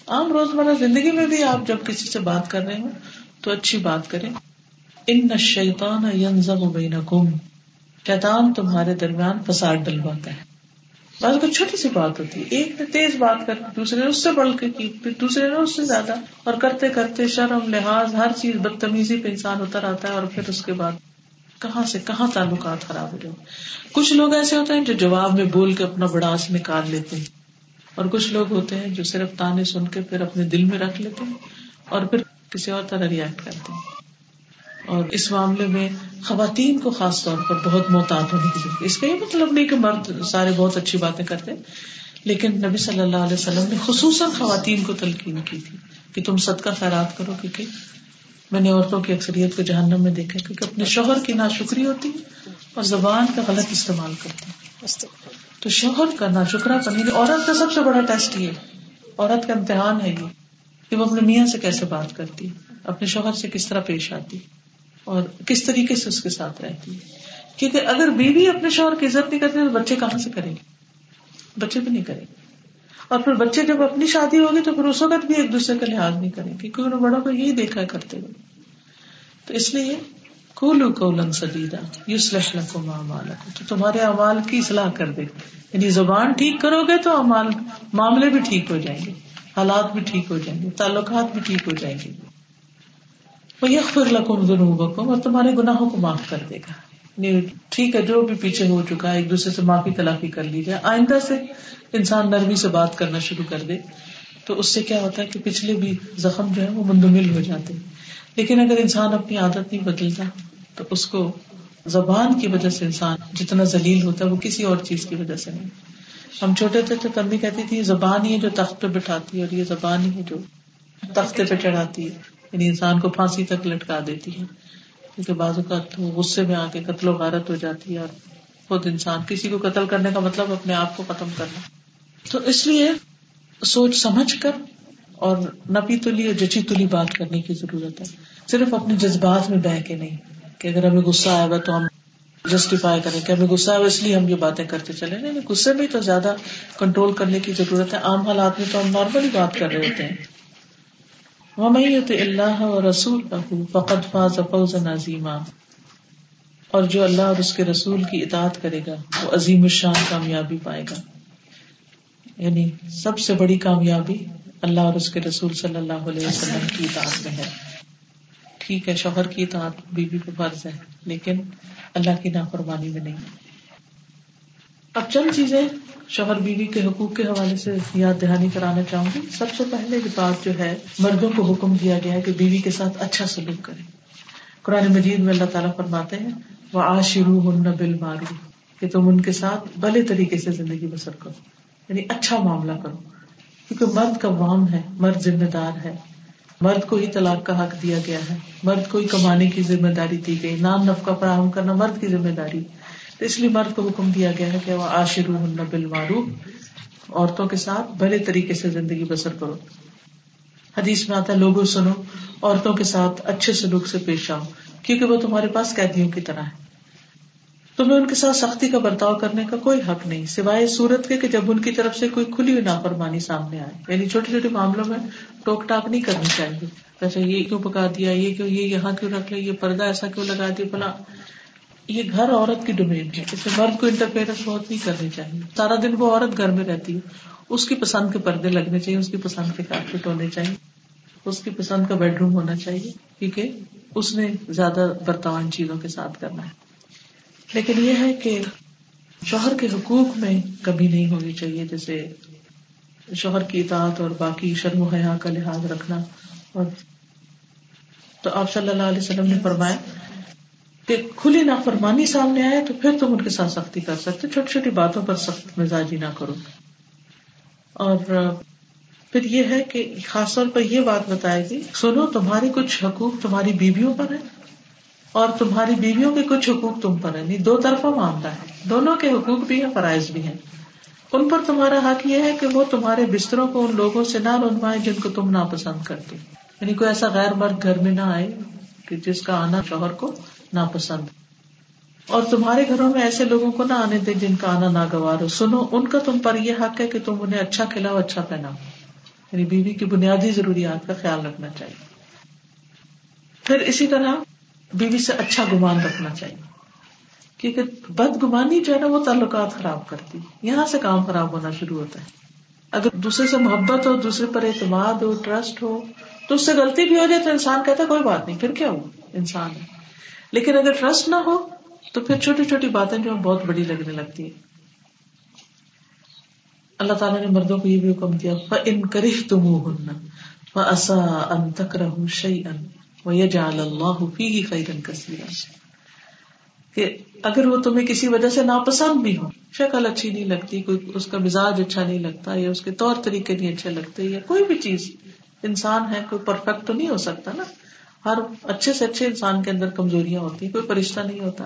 عام روزمرہ زندگی میں بھی آپ جب کسی سے بات کر رہے ہوں تو اچھی بات کریں۔ ان شیطان بینکم۔ شیطان تمہارے درمیان فساد ڈلواتا ہے۔ بعض کو چھوٹی سی بات ہوتی ہے۔ ایک نے تیز بات کر، دوسرے نے اس سے بڑھ کے کی، پھر دوسرے نے اس سے زیادہ۔ اور کرتے کرتے شرم، لحاظ، ہر چیز بدتمیزی پہ انسان اتر آتا ہے اور پھر اس کے بعد کہاں سے کہاں تعلقات خراب ہو جائے کچھ لوگ ایسے ہوتے ہیں جو جواب میں بول کے اپنا بڑاس نکال لیتے ہیں۔ اور کچھ لوگ ہوتے ہیں جو صرف تانے سن کے پھر اپنے دل میں رکھ لیتے ہیں اور پھر کسی اور طرح ریئیکٹ کرتے ہیں۔ اور اس معاملے میں خواتین کو خاص طور پر بہت محتاط ہونے کی اس کا یہ مطلب نہیں کہ مرد سارے بہت اچھی باتیں کرتے لیکن نبی صلی اللہ علیہ وسلم نے خصوصاً خواتین کو تلقین کی تھی کہ تم صدقہ خیرات کرو، کیونکہ میں نے عورتوں کی اکثریت کو جہنم میں دیکھا کیونکہ اپنے شوہر کی نا شکری ہوتی اور زبان کا غلط استعمال کرتی تو شوہر کا ناشکرا کرنے عورت کا سب سے بڑا ٹیسٹ یہ عورت کا امتحان ہے یہ کہ وہ اپنے میاں سے کیسے بات کرتی اپنے شوہر سے کس طرح پیش آتی اور کس طریقے سے اس کے ساتھ رہتی ہے؟ کیونکہ اگر بیوی اپنے شوہر کی عزت نہیں کرتی تو بچے کہاں سے کریں گے؟ بچے بھی نہیں کریں گے۔ اور پھر بچے جب اپنی شادی ہوگی تو پھر اس وقت بھی ایک دوسرے کا لحاظ نہیں کریں گے، کیونکہ انہوں بڑوں کو یہی دیکھا کرتے ہوئے۔ تو اس لیے کولو کو لن سدیدا یوس لشن کو تو تمہارے امال کی اصلاح کر دے۔ یعنی زبان ٹھیک کرو گے تو امال معاملے بھی ٹھیک ہو جائیں گے، حالات بھی ٹھیک ہو جائیں گے، تعلقات بھی ٹھیک ہو جائیں گے۔ وہ یک لکم ذنوبکم اور تمہارے گناہوں کو معاف کر دے گا۔ یعنی ٹھیک ہے، جو بھی پیچھے ہو چکا ہے، ایک دوسرے سے معافی تلافی کر لی جائے آئندہ سے انسان نرمی سے بات کرنا شروع کر دے۔ تو اس سے کیا ہوتا ہے کہ پچھلے بھی زخم جو ہے وہ مندمل ہو جاتے لیکن اگر انسان اپنی عادت نہیں بدلتا، تو اس کو زبان کی وجہ سے انسان جتنا ذلیل ہوتا ہے وہ کسی اور چیز کی وجہ سے نہیں۔ ہم چھوٹے تھے تو تب بھی کہتی تھی، زبان ہی ہے جو تخت پہ بٹھاتی ہے اور یہ زبان ہی ہے جو تختے پہ چڑھاتی ہے۔ یعنی انسان کو پھانسی تک لٹکا دیتی ہے۔ کیونکہ بازو کا تو غصے میں آ کے قتل و غارت ہو جاتی ہے اور خود انسان، کسی کو قتل کرنے کا مطلب اپنے آپ کو ختم کرنا۔ تو اس لیے سوچ سمجھ کر اور نپی تلی اور جچی تلی بات کرنے کی ضرورت ہے۔ صرف اپنے جذبات میں بہ کے نہیں کہ اگر ہمیں غصہ آئے گا تو ہم جسٹیفائی کریں کہ ہمیں غصہ آئے اس لیے ہم یہ باتیں کرتے چلے۔ نہیں غصے میں تو زیادہ کنٹرول کرنے کی ضرورت ہے۔ عام حالات میں تو ہم نارملی بات کر رہے ہوتے ہیں۔ اللہ و رسول فقط فاز عظیمہ اور جو اللہ اور اس کے رسول کی اطاعت کرے گا، وہ عظیم الشان کامیابی پائے گا۔ یعنی سب سے بڑی کامیابی اللہ اور اس کے رسول صلی اللہ علیہ وسلم کی اطاعت میں ہے۔ ٹھیک ہے، شوہر کی اطاعت بیوی پہ فرض ہے، لیکن اللہ کی نافرمانی میں نہیں۔ اب چند چیزیں شوہر بیوی کے حقوق کے حوالے سے یاد دہانی کرانا چاہوں گی۔ سب سے پہلے بات جو ہے، مردوں کو حکم دیا گیا ہے کہ بیوی کے ساتھ اچھا سلوک کرے قرآن مجید میں اللہ تعالیٰ فرماتے ہیں وہ آشرو ہن بل مارو کہ تم ان کے ساتھ بھلے طریقے سے زندگی بسر کرو۔ یعنی اچھا معاملہ کرو۔ کیونکہ مرد کا وام ہے، مرد ذمہ دار ہے۔ مرد کو ہی طلاق کا حق دیا گیا ہے۔ مرد کو ہی کمانے کی ذمہ داری دی گئی۔ نام نفقہ فراہم کرنا مرد کی ذمہ داری۔ تو اس لیے مرد کو حکم دیا گیا ہے کہ وہ آشر بل معروف عورتوں کے ساتھ بھلے طریقے سے زندگی بسر کرو۔ حدیث میں آتا ہے، لوگوں سنو، عورتوں کے ساتھ اچھے سلوک سے پیش آؤ، کیونکہ وہ تمہارے پاس قیدیوں کی طرح ہے تمہیں ان کے ساتھ سختی کا برتاؤ کرنے کا کوئی حق نہیں، سوائے صورت کے کہ جب ان کی طرف سے کوئی کھلی ہوئی نافرمانی سامنے آئے۔ یعنی چھوٹے چھوٹے معاملوں میں ٹوک ٹاک نہیں کرنی چاہیے۔ ویسے یہ کیوں پکا دیا، یہ کیوں، یہ یہاں کیوں رکھ لیا، یہ پردہ ایسا کیوں لگا دیا بلا یہ گھر عورت کی ڈومین ہے۔ اسے مرد کو انٹرفیئرنس بہت نہیں کرنی چاہیے۔ سارا دن وہ عورت گھر میں رہتی ہے۔ اس کی پسند کے پردے لگنے چاہیے، اس کی پسند کے کارپیٹ ہونے چاہیے، اس کی پسند کا بیڈ روم ہونا چاہیے، کیونکہ اس نے زیادہ برتاؤ ان چیزوں کے ساتھ کرنا ہے۔ لیکن یہ ہے کہ شوہر کے حقوق میں کمی نہیں ہونی چاہیے، جیسے شوہر کی اطاعت اور باقی شرم و حیا کا لحاظ رکھنا۔ اور تو آپ صلی اللہ علیہ وسلم نے فرمایا کہ کھلی نافرمانی سامنے آئے تو پھر تم ان کے ساتھ سختی کر سکتے چھوٹی چھوٹی باتوں پر سخت مزاجی نہ کرو۔ اور پھر یہ ہے کہ خاص طور پر یہ بات بتائے گی سنو تمہارے کچھ حقوق تمہاری بیویوں پر ہے اور تمہاری بیویوں کے کچھ حقوق تم پر ہے یعنی دو طرفہ معاملہ ہے۔ دونوں کے حقوق بھی ہیں، فرائض بھی ہیں۔ ان پر تمہارا حق یہ ہے کہ وہ تمہارے بستروں کو ان لوگوں سے نہ رنوائے جن کو تم ناپسند کرتے۔ یعنی کوئی ایسا غیر مرد گھر میں نہ آئے کہ جس کا آنا شوہر کو ناپسند۔ اور تمہارے گھروں میں ایسے لوگوں کو نہ آنے دے جن کا آنا ناگوار ہو۔ سنو، ان کا تم پر یہ حق ہے کہ تم انہیں اچھا کھلاؤ اچھا پہناؤ۔ یعنی بیوی کی بنیادی ضروریات کا خیال رکھنا چاہیے۔ پھر اسی طرح بیوی سے اچھا گمان رکھنا چاہیے۔ کیونکہ بد گمانی جو ہے نا، وہ تعلقات خراب کرتی یہاں سے کام خراب ہونا شروع ہوتا ہے۔ اگر دوسرے سے محبت ہو، دوسرے پر اعتماد ہو ٹرسٹ ہو، تو اس سے غلطی بھی ہو جائے تو انسان کہتا ہے، کوئی بات نہیں، پھر کیا ہو انسان ہے۔ لیکن اگر ٹرسٹ نہ ہو تو پھر چھوٹی چھوٹی باتیں جو بہت بڑی لگنے لگتی ہے اللہ تعالیٰ نے مردوں کو یہ بھی حکم دیا ان کری تم اصا ان تک رہ شعی ان جال اللہ فی خیرن کثیر کہ اگر وہ تمہیں کسی وجہ سے ناپسند بھی ہو شکل اچھی نہیں لگتی، کوئی اس کا مزاج اچھا نہیں لگتا، یا اس کے طور طریقے نہیں اچھے لگتے، یا کوئی بھی چیز، انسان ہے، کوئی پرفیکٹ تو نہیں ہو سکتا نا۔ ہر اچھے سے اچھے انسان کے اندر کمزوریاں ہوتی کوئی فرشتہ نہیں ہوتا۔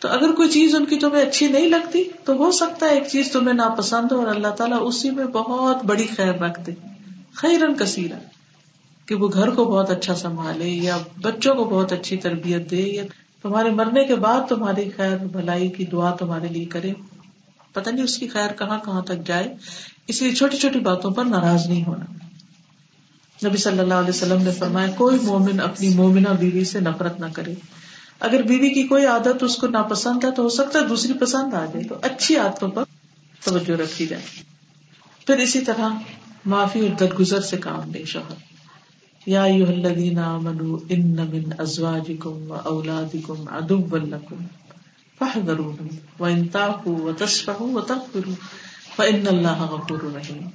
تو اگر کوئی چیز ان کی تمہیں اچھی نہیں لگتی، تو ہو سکتا ہے ایک چیز تمہیں ناپسند ہو اور اللہ تعالیٰ اسی میں بہت بڑی خیر رکھ دے خیرن کثیر کہ وہ گھر کو بہت اچھا سنبھالے یا بچوں کو بہت اچھی تربیت دے یا تمہارے مرنے کے بعد تمہاری خیر، بھلائی کی دعا تمہارے لیے کرے۔ پتہ نہیں اس کی خیر کہاں کہاں تک جائے۔ اس لیے چھوٹی چھوٹی باتوں پر ناراض نہیں ہونا۔ نبی صلی اللہ علیہ وسلم نے فرمایا، کوئی مومن اپنی مومنا بیوی سے نفرت نہ کرے۔ اگر بیوی کی کوئی عادت اس کو ناپسند ہے تو ہو سکتا ہے دوسری پسند آ جائے۔ تو اچھی عادتوں پر توجہ رکھی جائے۔ پھر اسی طرح معافی اور درگزر سے کام لے شوہر۔ یا الذین آمنوا ان من ازواجکم و اولادکم عدوا لکم فاحذروہم وان تعفوا وتصفحوا وتغفروا فان اللہ غفور رحیم۔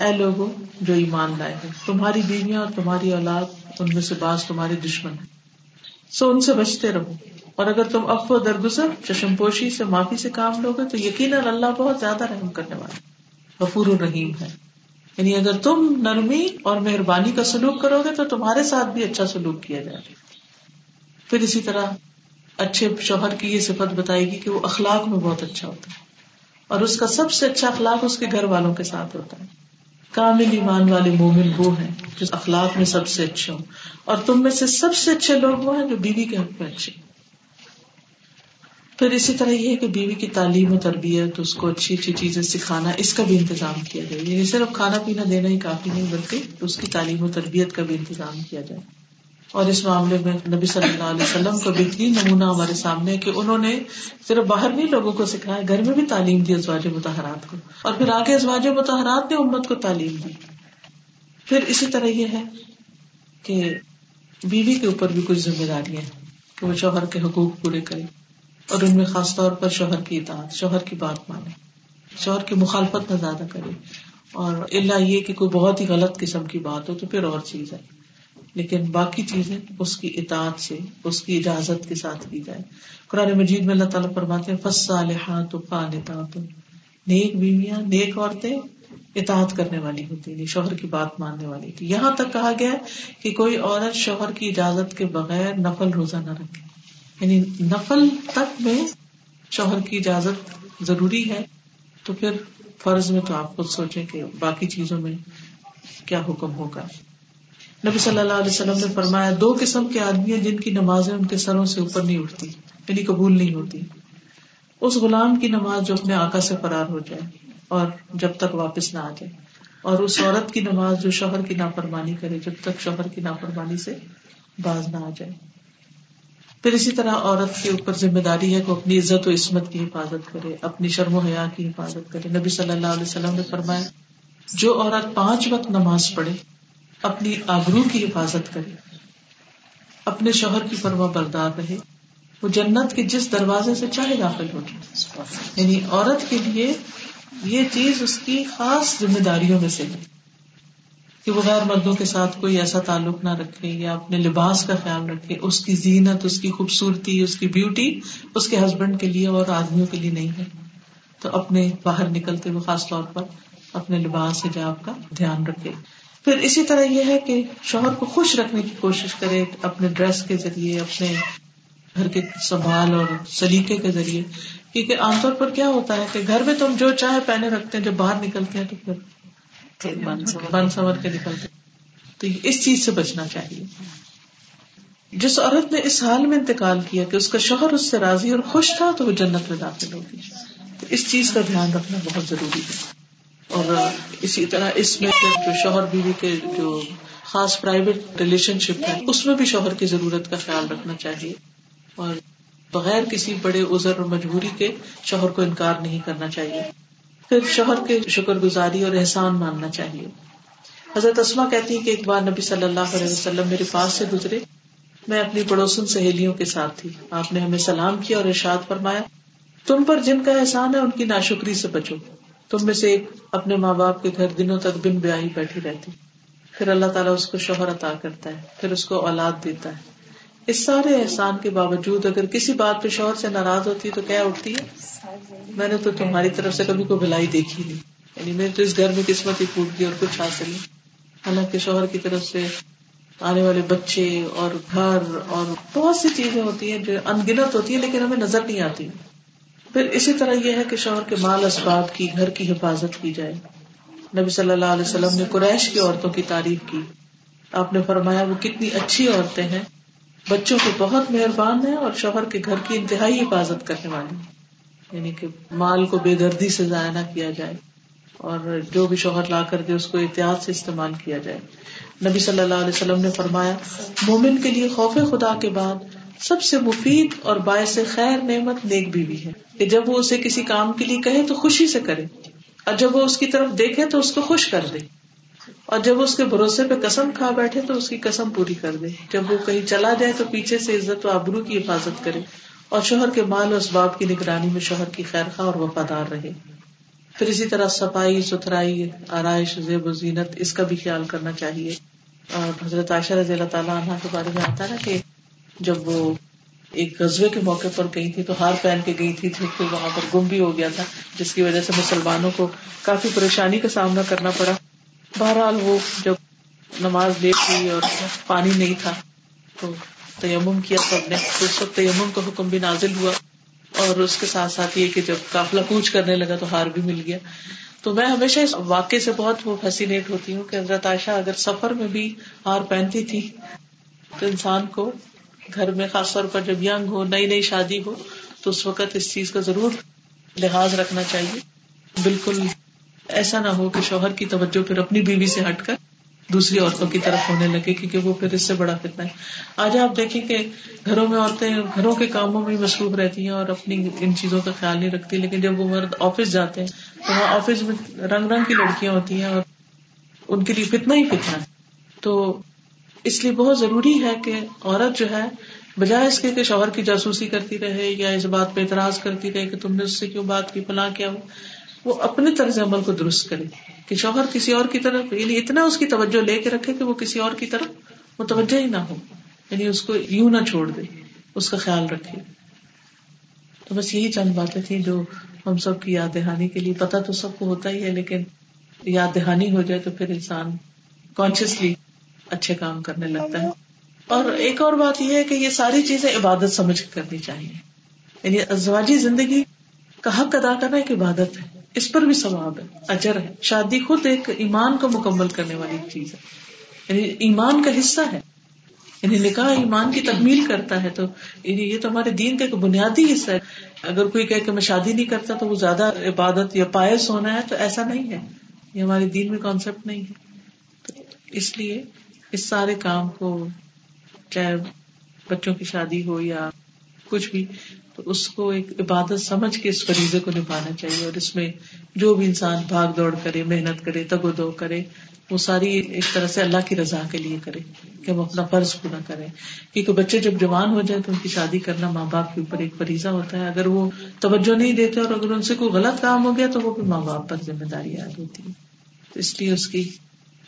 اے لوگو، جو ایمان لائے ہیں، تمہاری بیویاں اور تمہاری اولاد، ان میں سے بعض تمہارے دشمن ہیں۔ سو ان سے بچتے رہو۔ اور اگر تم افو درگزر، چشم پوشی سے، معافی سے کام لوگے، تو یقیناً اللہ بہت زیادہ رحم کرنے والا غفور الرحیم ہے۔ یعنی اگر تم نرمی اور مہربانی کا سلوک کرو گے، تو تمہارے ساتھ بھی اچھا سلوک کیا جائے پھر اسی طرح اچھے شوہر کی یہ صفت بتائے گی کہ وہ اخلاق میں بہت اچھا ہوتا ہے۔ اور اس کا سب سے اچھا اخلاق اس کے گھر والوں کے ساتھ ہوتا ہے۔ کامل ایمان والے مومن وہ ہیں جو اخلاق میں سب سے اچھے ہوں۔ اور تم میں سے سب سے اچھے لوگ وہ ہیں جو بیوی کے حق میں اچھے پھر اسی طرح یہ ہے کہ بیوی کی تعلیم و تربیت، اس کو اچھی اچھی چیزیں سکھانا، اس کا بھی انتظام کیا جائے۔ یعنی صرف کھانا پینا دینا ہی کافی نہیں، بلکہ اس کی تعلیم و تربیت کا بھی انتظام کیا جائے۔ اور اس معاملے میں نبی صلی اللہ علیہ وسلم کا بہترین نمونہ ہمارے سامنے کہ انہوں نے صرف باہر نہیں لوگوں کو سکھایا، گھر میں بھی تعلیم دی ازواج متحرات کو۔ اور پھر آگے ازواج متحرات نے امت کو تعلیم دی۔ پھر اسی طرح یہ ہے کہ بیوی کے اوپر بھی کچھ ذمہ داریاں کہ وہ شوہر کے حقوق پورے کرے۔ اور ان میں خاص طور پر شوہر کی اطاعت، شوہر کی بات مانے۔ شوہر کی مخالفت نہ زیادہ کرے۔ اور اللہ یہ کہ کوئی بہت ہی غلط قسم کی بات ہو تو پھر اور چیز ہے۔ لیکن باقی چیزیں اس کی اطاعت سے، اس کی اجازت کے ساتھ کی جائے قرآن مجید میں اللہ تعالیٰ فرماتے ہیں نیک بیویاں، نیک عورتیں اطاعت کرنے والی ہوتی یعنی شوہر کی بات ماننے والی تھی یہاں تک کہا گیا کہ کوئی عورت شوہر کی اجازت کے بغیر نفل روزہ نہ رکھے۔ یعنی نفل تک میں شوہر کی اجازت ضروری ہے، تو پھر فرض میں تو آپ خود سوچیں کہ باقی چیزوں میں کیا حکم ہوگا۔ نبی صلی اللہ علیہ وسلم نے فرمایا، دو قسم کے آدمی ہیں جن کی نمازیں ان کے سروں سے اوپر نہیں اٹھتی یعنی قبول نہیں ہوتی۔ اس غلام کی نماز جو اپنے آقا سے فرار ہو جائے اور جب تک واپس نہ آ جائے۔ اور اس عورت کی نماز جو شوہر کی نافرمانی کرے، جب تک شوہر کی نافرمانی سے باز نہ آ جائے۔ پھر اسی طرح عورت کے اوپر ذمہ داری ہے کہ اپنی عزت و عصمت کی حفاظت کرے، اپنی شرم و حیا کی حفاظت کرے۔ نبی صلی اللہ علیہ وسلم نے فرمایا، جو عورت پانچ وقت نماز پڑھے اپنی آبرو کی حفاظت کرے، اپنے شوہر کی پرواہ بردار رہے، وہ جنت کے جس دروازے سے چاہے داخل ہو جائے۔ یعنی عورت کے لیے یہ چیز اس کی خاص ذمہ داریوں میں سے ہے کہ وہ غیر مردوں کے ساتھ کوئی ایسا تعلق نہ رکھے یا اپنے لباس کا خیال رکھے، اس کی زینت، اس کی خوبصورتی، اس کی بیوٹی اس کے ہسبینڈ کے لیے اور آدمیوں کے لیے نہیں ہے۔ تو اپنے باہر نکلتے ہوئے خاص طور پر اپنے لباس، حجاب کا دھیان رکھے۔ پھر اسی طرح یہ ہے کہ شوہر کو خوش رکھنے کی کوشش کرے اپنے ڈریس کے ذریعے اپنے گھر کے سنبھال اور سلیقے کے ذریعے۔ کیونکہ عام طور پر کیا ہوتا ہے کہ گھر میں تم جو چاہے پہنے رکھتے ہیں جب باہر نکلتے ہیں تو پھر بن سور کے نکلتے تو اس چیز سے بچنا چاہیے۔ جس عورت نے اس حال میں انتقال کیا کہ اس کا شوہر اس سے راضی اور خوش تھا تو وہ جنت میں داخل ہوگی۔ تو اس چیز کا دھیان رکھنا بہت ضروری ہے۔ اور اسی طرح اس میں جو شوہر بیوی کے جو خاص پرائیویٹ ریلیشن شپ ہے، اس میں بھی شوہر کی ضرورت کا خیال رکھنا چاہیے۔ اور بغیر کسی بڑے ازر اور مجبوری کے شوہر کو انکار نہیں کرنا چاہیے۔ پھر شوہر کے شکر گزاری اور احسان ماننا چاہیے۔ حضرت اسما کہتی کہ ایک بار نبی صلی اللہ علیہ وسلم میرے پاس سے گزرے۔ میں اپنی پڑوسن سہیلیوں کے ساتھ تھی۔ آپ نے ہمیں سلام کیا اور ارشاد فرمایا، تم پر جن کا احسان ہے، ان کی ناشکری سے بچو۔ تم میں سے ایک اپنے ماں باپ کے گھر دنوں تک بن بیاہی بیٹھی رہتی۔ پھر اللہ تعالیٰ اس کو شوہر عطا کرتا ہے، پھر اس کو اولاد دیتا ہے۔ اس سارے احسان کے باوجود اگر کسی بات پہ شوہر سے ناراض ہوتی ہے تو کیا اٹھتی ہے؟ میں نے تو تمہاری طرف سے کبھی کوئی بھلائی دیکھی نہیں۔ یعنی میرے تو اس گھر میں قسمت ہی پھوٹ گئی اور کچھ حاصل نہیں۔ حالانکہ شوہر کی طرف سے آنے والے بچے اور گھر اور بہت سی چیزیں ہوتی ہیں جو انگنت ہوتی ہیں لیکن ہمیں نظر نہیں آتی۔ پھر اسی طرح یہ ہے کہ شوہر کے مال اسباب کی، گھر کی حفاظت کی جائے۔ نبی صلی اللہ علیہ وسلم نے قریش کی عورتوں کی تعریف کی۔ آپ نے فرمایا، وہ کتنی اچھی عورتیں ہیں۔ بچوں کے بہت مہربان ہیں اور شوہر کے گھر کی انتہائی حفاظت کرنے والی یعنی کہ مال کو بے دردی سے ضائع نہ کیا جائے اور جو بھی شوہر لا کر دے، اس کو احتیاط سے استعمال کیا جائے۔ نبی صلی اللہ علیہ وسلم نے فرمایا، مومن کے لیے خوف خدا کے بعد سب سے مفید اور باعث خیر نعمت نیک بیوی ہے کہ جب وہ اسے کسی کام کے لیے کہے تو خوشی سے کرے اور جب وہ اس کی طرف دیکھے تو اس کو خوش کر دے اور جب وہ اس کے بھروسے پہ قسم کھا بیٹھے تو اس کی قسم پوری کر دے جب وہ کہیں چلا جائے تو پیچھے سے عزت و آبرو کی حفاظت کرے اور شوہر کے مال و اسباب کی نگرانی میں شوہر کی خیر خواہ اور وفادار رہے پھر اسی طرح صفائی، ستھرائی، آرائش، زیب و زینت، اس کا بھی خیال کرنا چاہیے اور حضرت عائشہ رضی اللہ تعالیٰ عنہ کے بارے میں آتا نا کہ جب وہ ایک غزبے کے موقع پر گئی تھی تو ہار پہن کے گئی تھی تو وہاں پر گم بھی ہو گیا تھا، جس کی وجہ سے مسلمانوں کو کافی پریشانی کا سامنا کرنا پڑا۔ بہرحال وہ جب نماز لیٹ ہوئی اور پانی نہیں تھا تو تیمم کیا سب نے تو اس وقت تیمم کا حکم بھی نازل ہوا اور اس کے ساتھ ساتھ یہ کہ جب کافلا کوچ کرنے لگا تو ہار بھی مل گیا۔ تو میں ہمیشہ اس واقعے سے بہت وہ فیسینیٹ ہوتی ہوں کہ حضرت عائشہ اگر سفر میں بھی ہار پہنتی تھی تو انسان کو گھر میں خاص طور پر جب ینگ ہو، نئی نئی شادی ہو، تو اس وقت اس چیز کا ضرور لحاظ رکھنا چاہیے۔ بالکل ایسا نہ ہو کہ شوہر کی توجہ پھر اپنی بیوی سے ہٹ کر دوسری عورتوں کی طرف ہونے لگے، کیونکہ وہ پھر اس سے بڑا فتنا ہے۔ آج آپ دیکھیں کہ گھروں میں عورتیں گھروں کے کاموں میں مصروف رہتی ہیں اور اپنی ان چیزوں کا خیال نہیں رکھتی، لیکن جب وہ مرد آفس جاتے ہیں، تو وہاں آفس میں رنگ رنگ کی لڑکیاں ہوتی ہیں اور ان کے لیے فتنا ہی فتنا ہے۔ تو اس لیے بہت ضروری ہے کہ عورت جو ہے، بجائے اس کے کہ شوہر کی جاسوسی کرتی رہے یا اس بات پہ اعتراض کرتی رہے کہ تم نے اس سے کیوں بات کی، فلاں کیا ہو، وہ اپنے طرز عمل کو درست کرے۔ کہ شوہر کسی اور کی طرف یعنی اتنا اس کی توجہ لے کے رکھے کہ وہ کسی اور کی طرف متوجہ ہی نہ ہو یعنی اس کو یوں نہ چھوڑ دے، اس کا خیال رکھے۔ تو بس یہی چند باتیں تھیں جو ہم سب کی یاد دہانی کے لیے پتا تو سب کو ہوتا ہی ہے، لیکن یاد دہانی ہو جائے تو پھر انسان کانشیسلی اچھے کام کرنے لگتا ہے۔ اور ایک اور بات یہ ہے کہ یہ ساری چیزیں عبادت سمجھ کرنی چاہیے۔ یعنی ازواجی زندگی کا حق ادا کرنا ایک عبادت ہے۔ اس پر بھی ثواب ہے، اجر ہے۔ شادی خود ایک ایمان کو مکمل کرنے والی چیز ہے۔ یعنی ایمان کا حصہ ہے۔ یعنی نکاح ایمان کی تکمیل کرتا ہے تو یعنی یہ تو ہمارے دین کا ایک بنیادی حصہ ہے۔ اگر کوئی کہ میں شادی نہیں کرتا تو وہ زیادہ عبادت یا پائس ہونا ہے تو ایسا نہیں ہے۔ یہ ہمارے دین میں کانسیپٹ نہیں ہے۔ تو اس لیے اس سارے کام کو چاہے بچوں کی شادی ہو یا کچھ بھی، تو اس کو ایک عبادت سمجھ کے اس فریضے کو نبھانا چاہیے اور اس میں جو بھی انسان بھاگ دوڑ کرے، محنت کرے، تگ و دو کرے، وہ ساری ایک طرح سے اللہ کی رضا کے لیے کرے کہ ہم اپنا فرض پورا کریں کیونکہ بچے جب جوان ہو جائیں تو ان کی شادی کرنا ماں باپ کے اوپر ایک فریضہ ہوتا ہے۔ اگر وہ توجہ نہیں دیتے اور اگر ان سے کوئی غلط کام ہو گیا تو وہ بھی ماں باپ پر ذمہ داری یاد ہوتی ہے تو اس لیے اس کی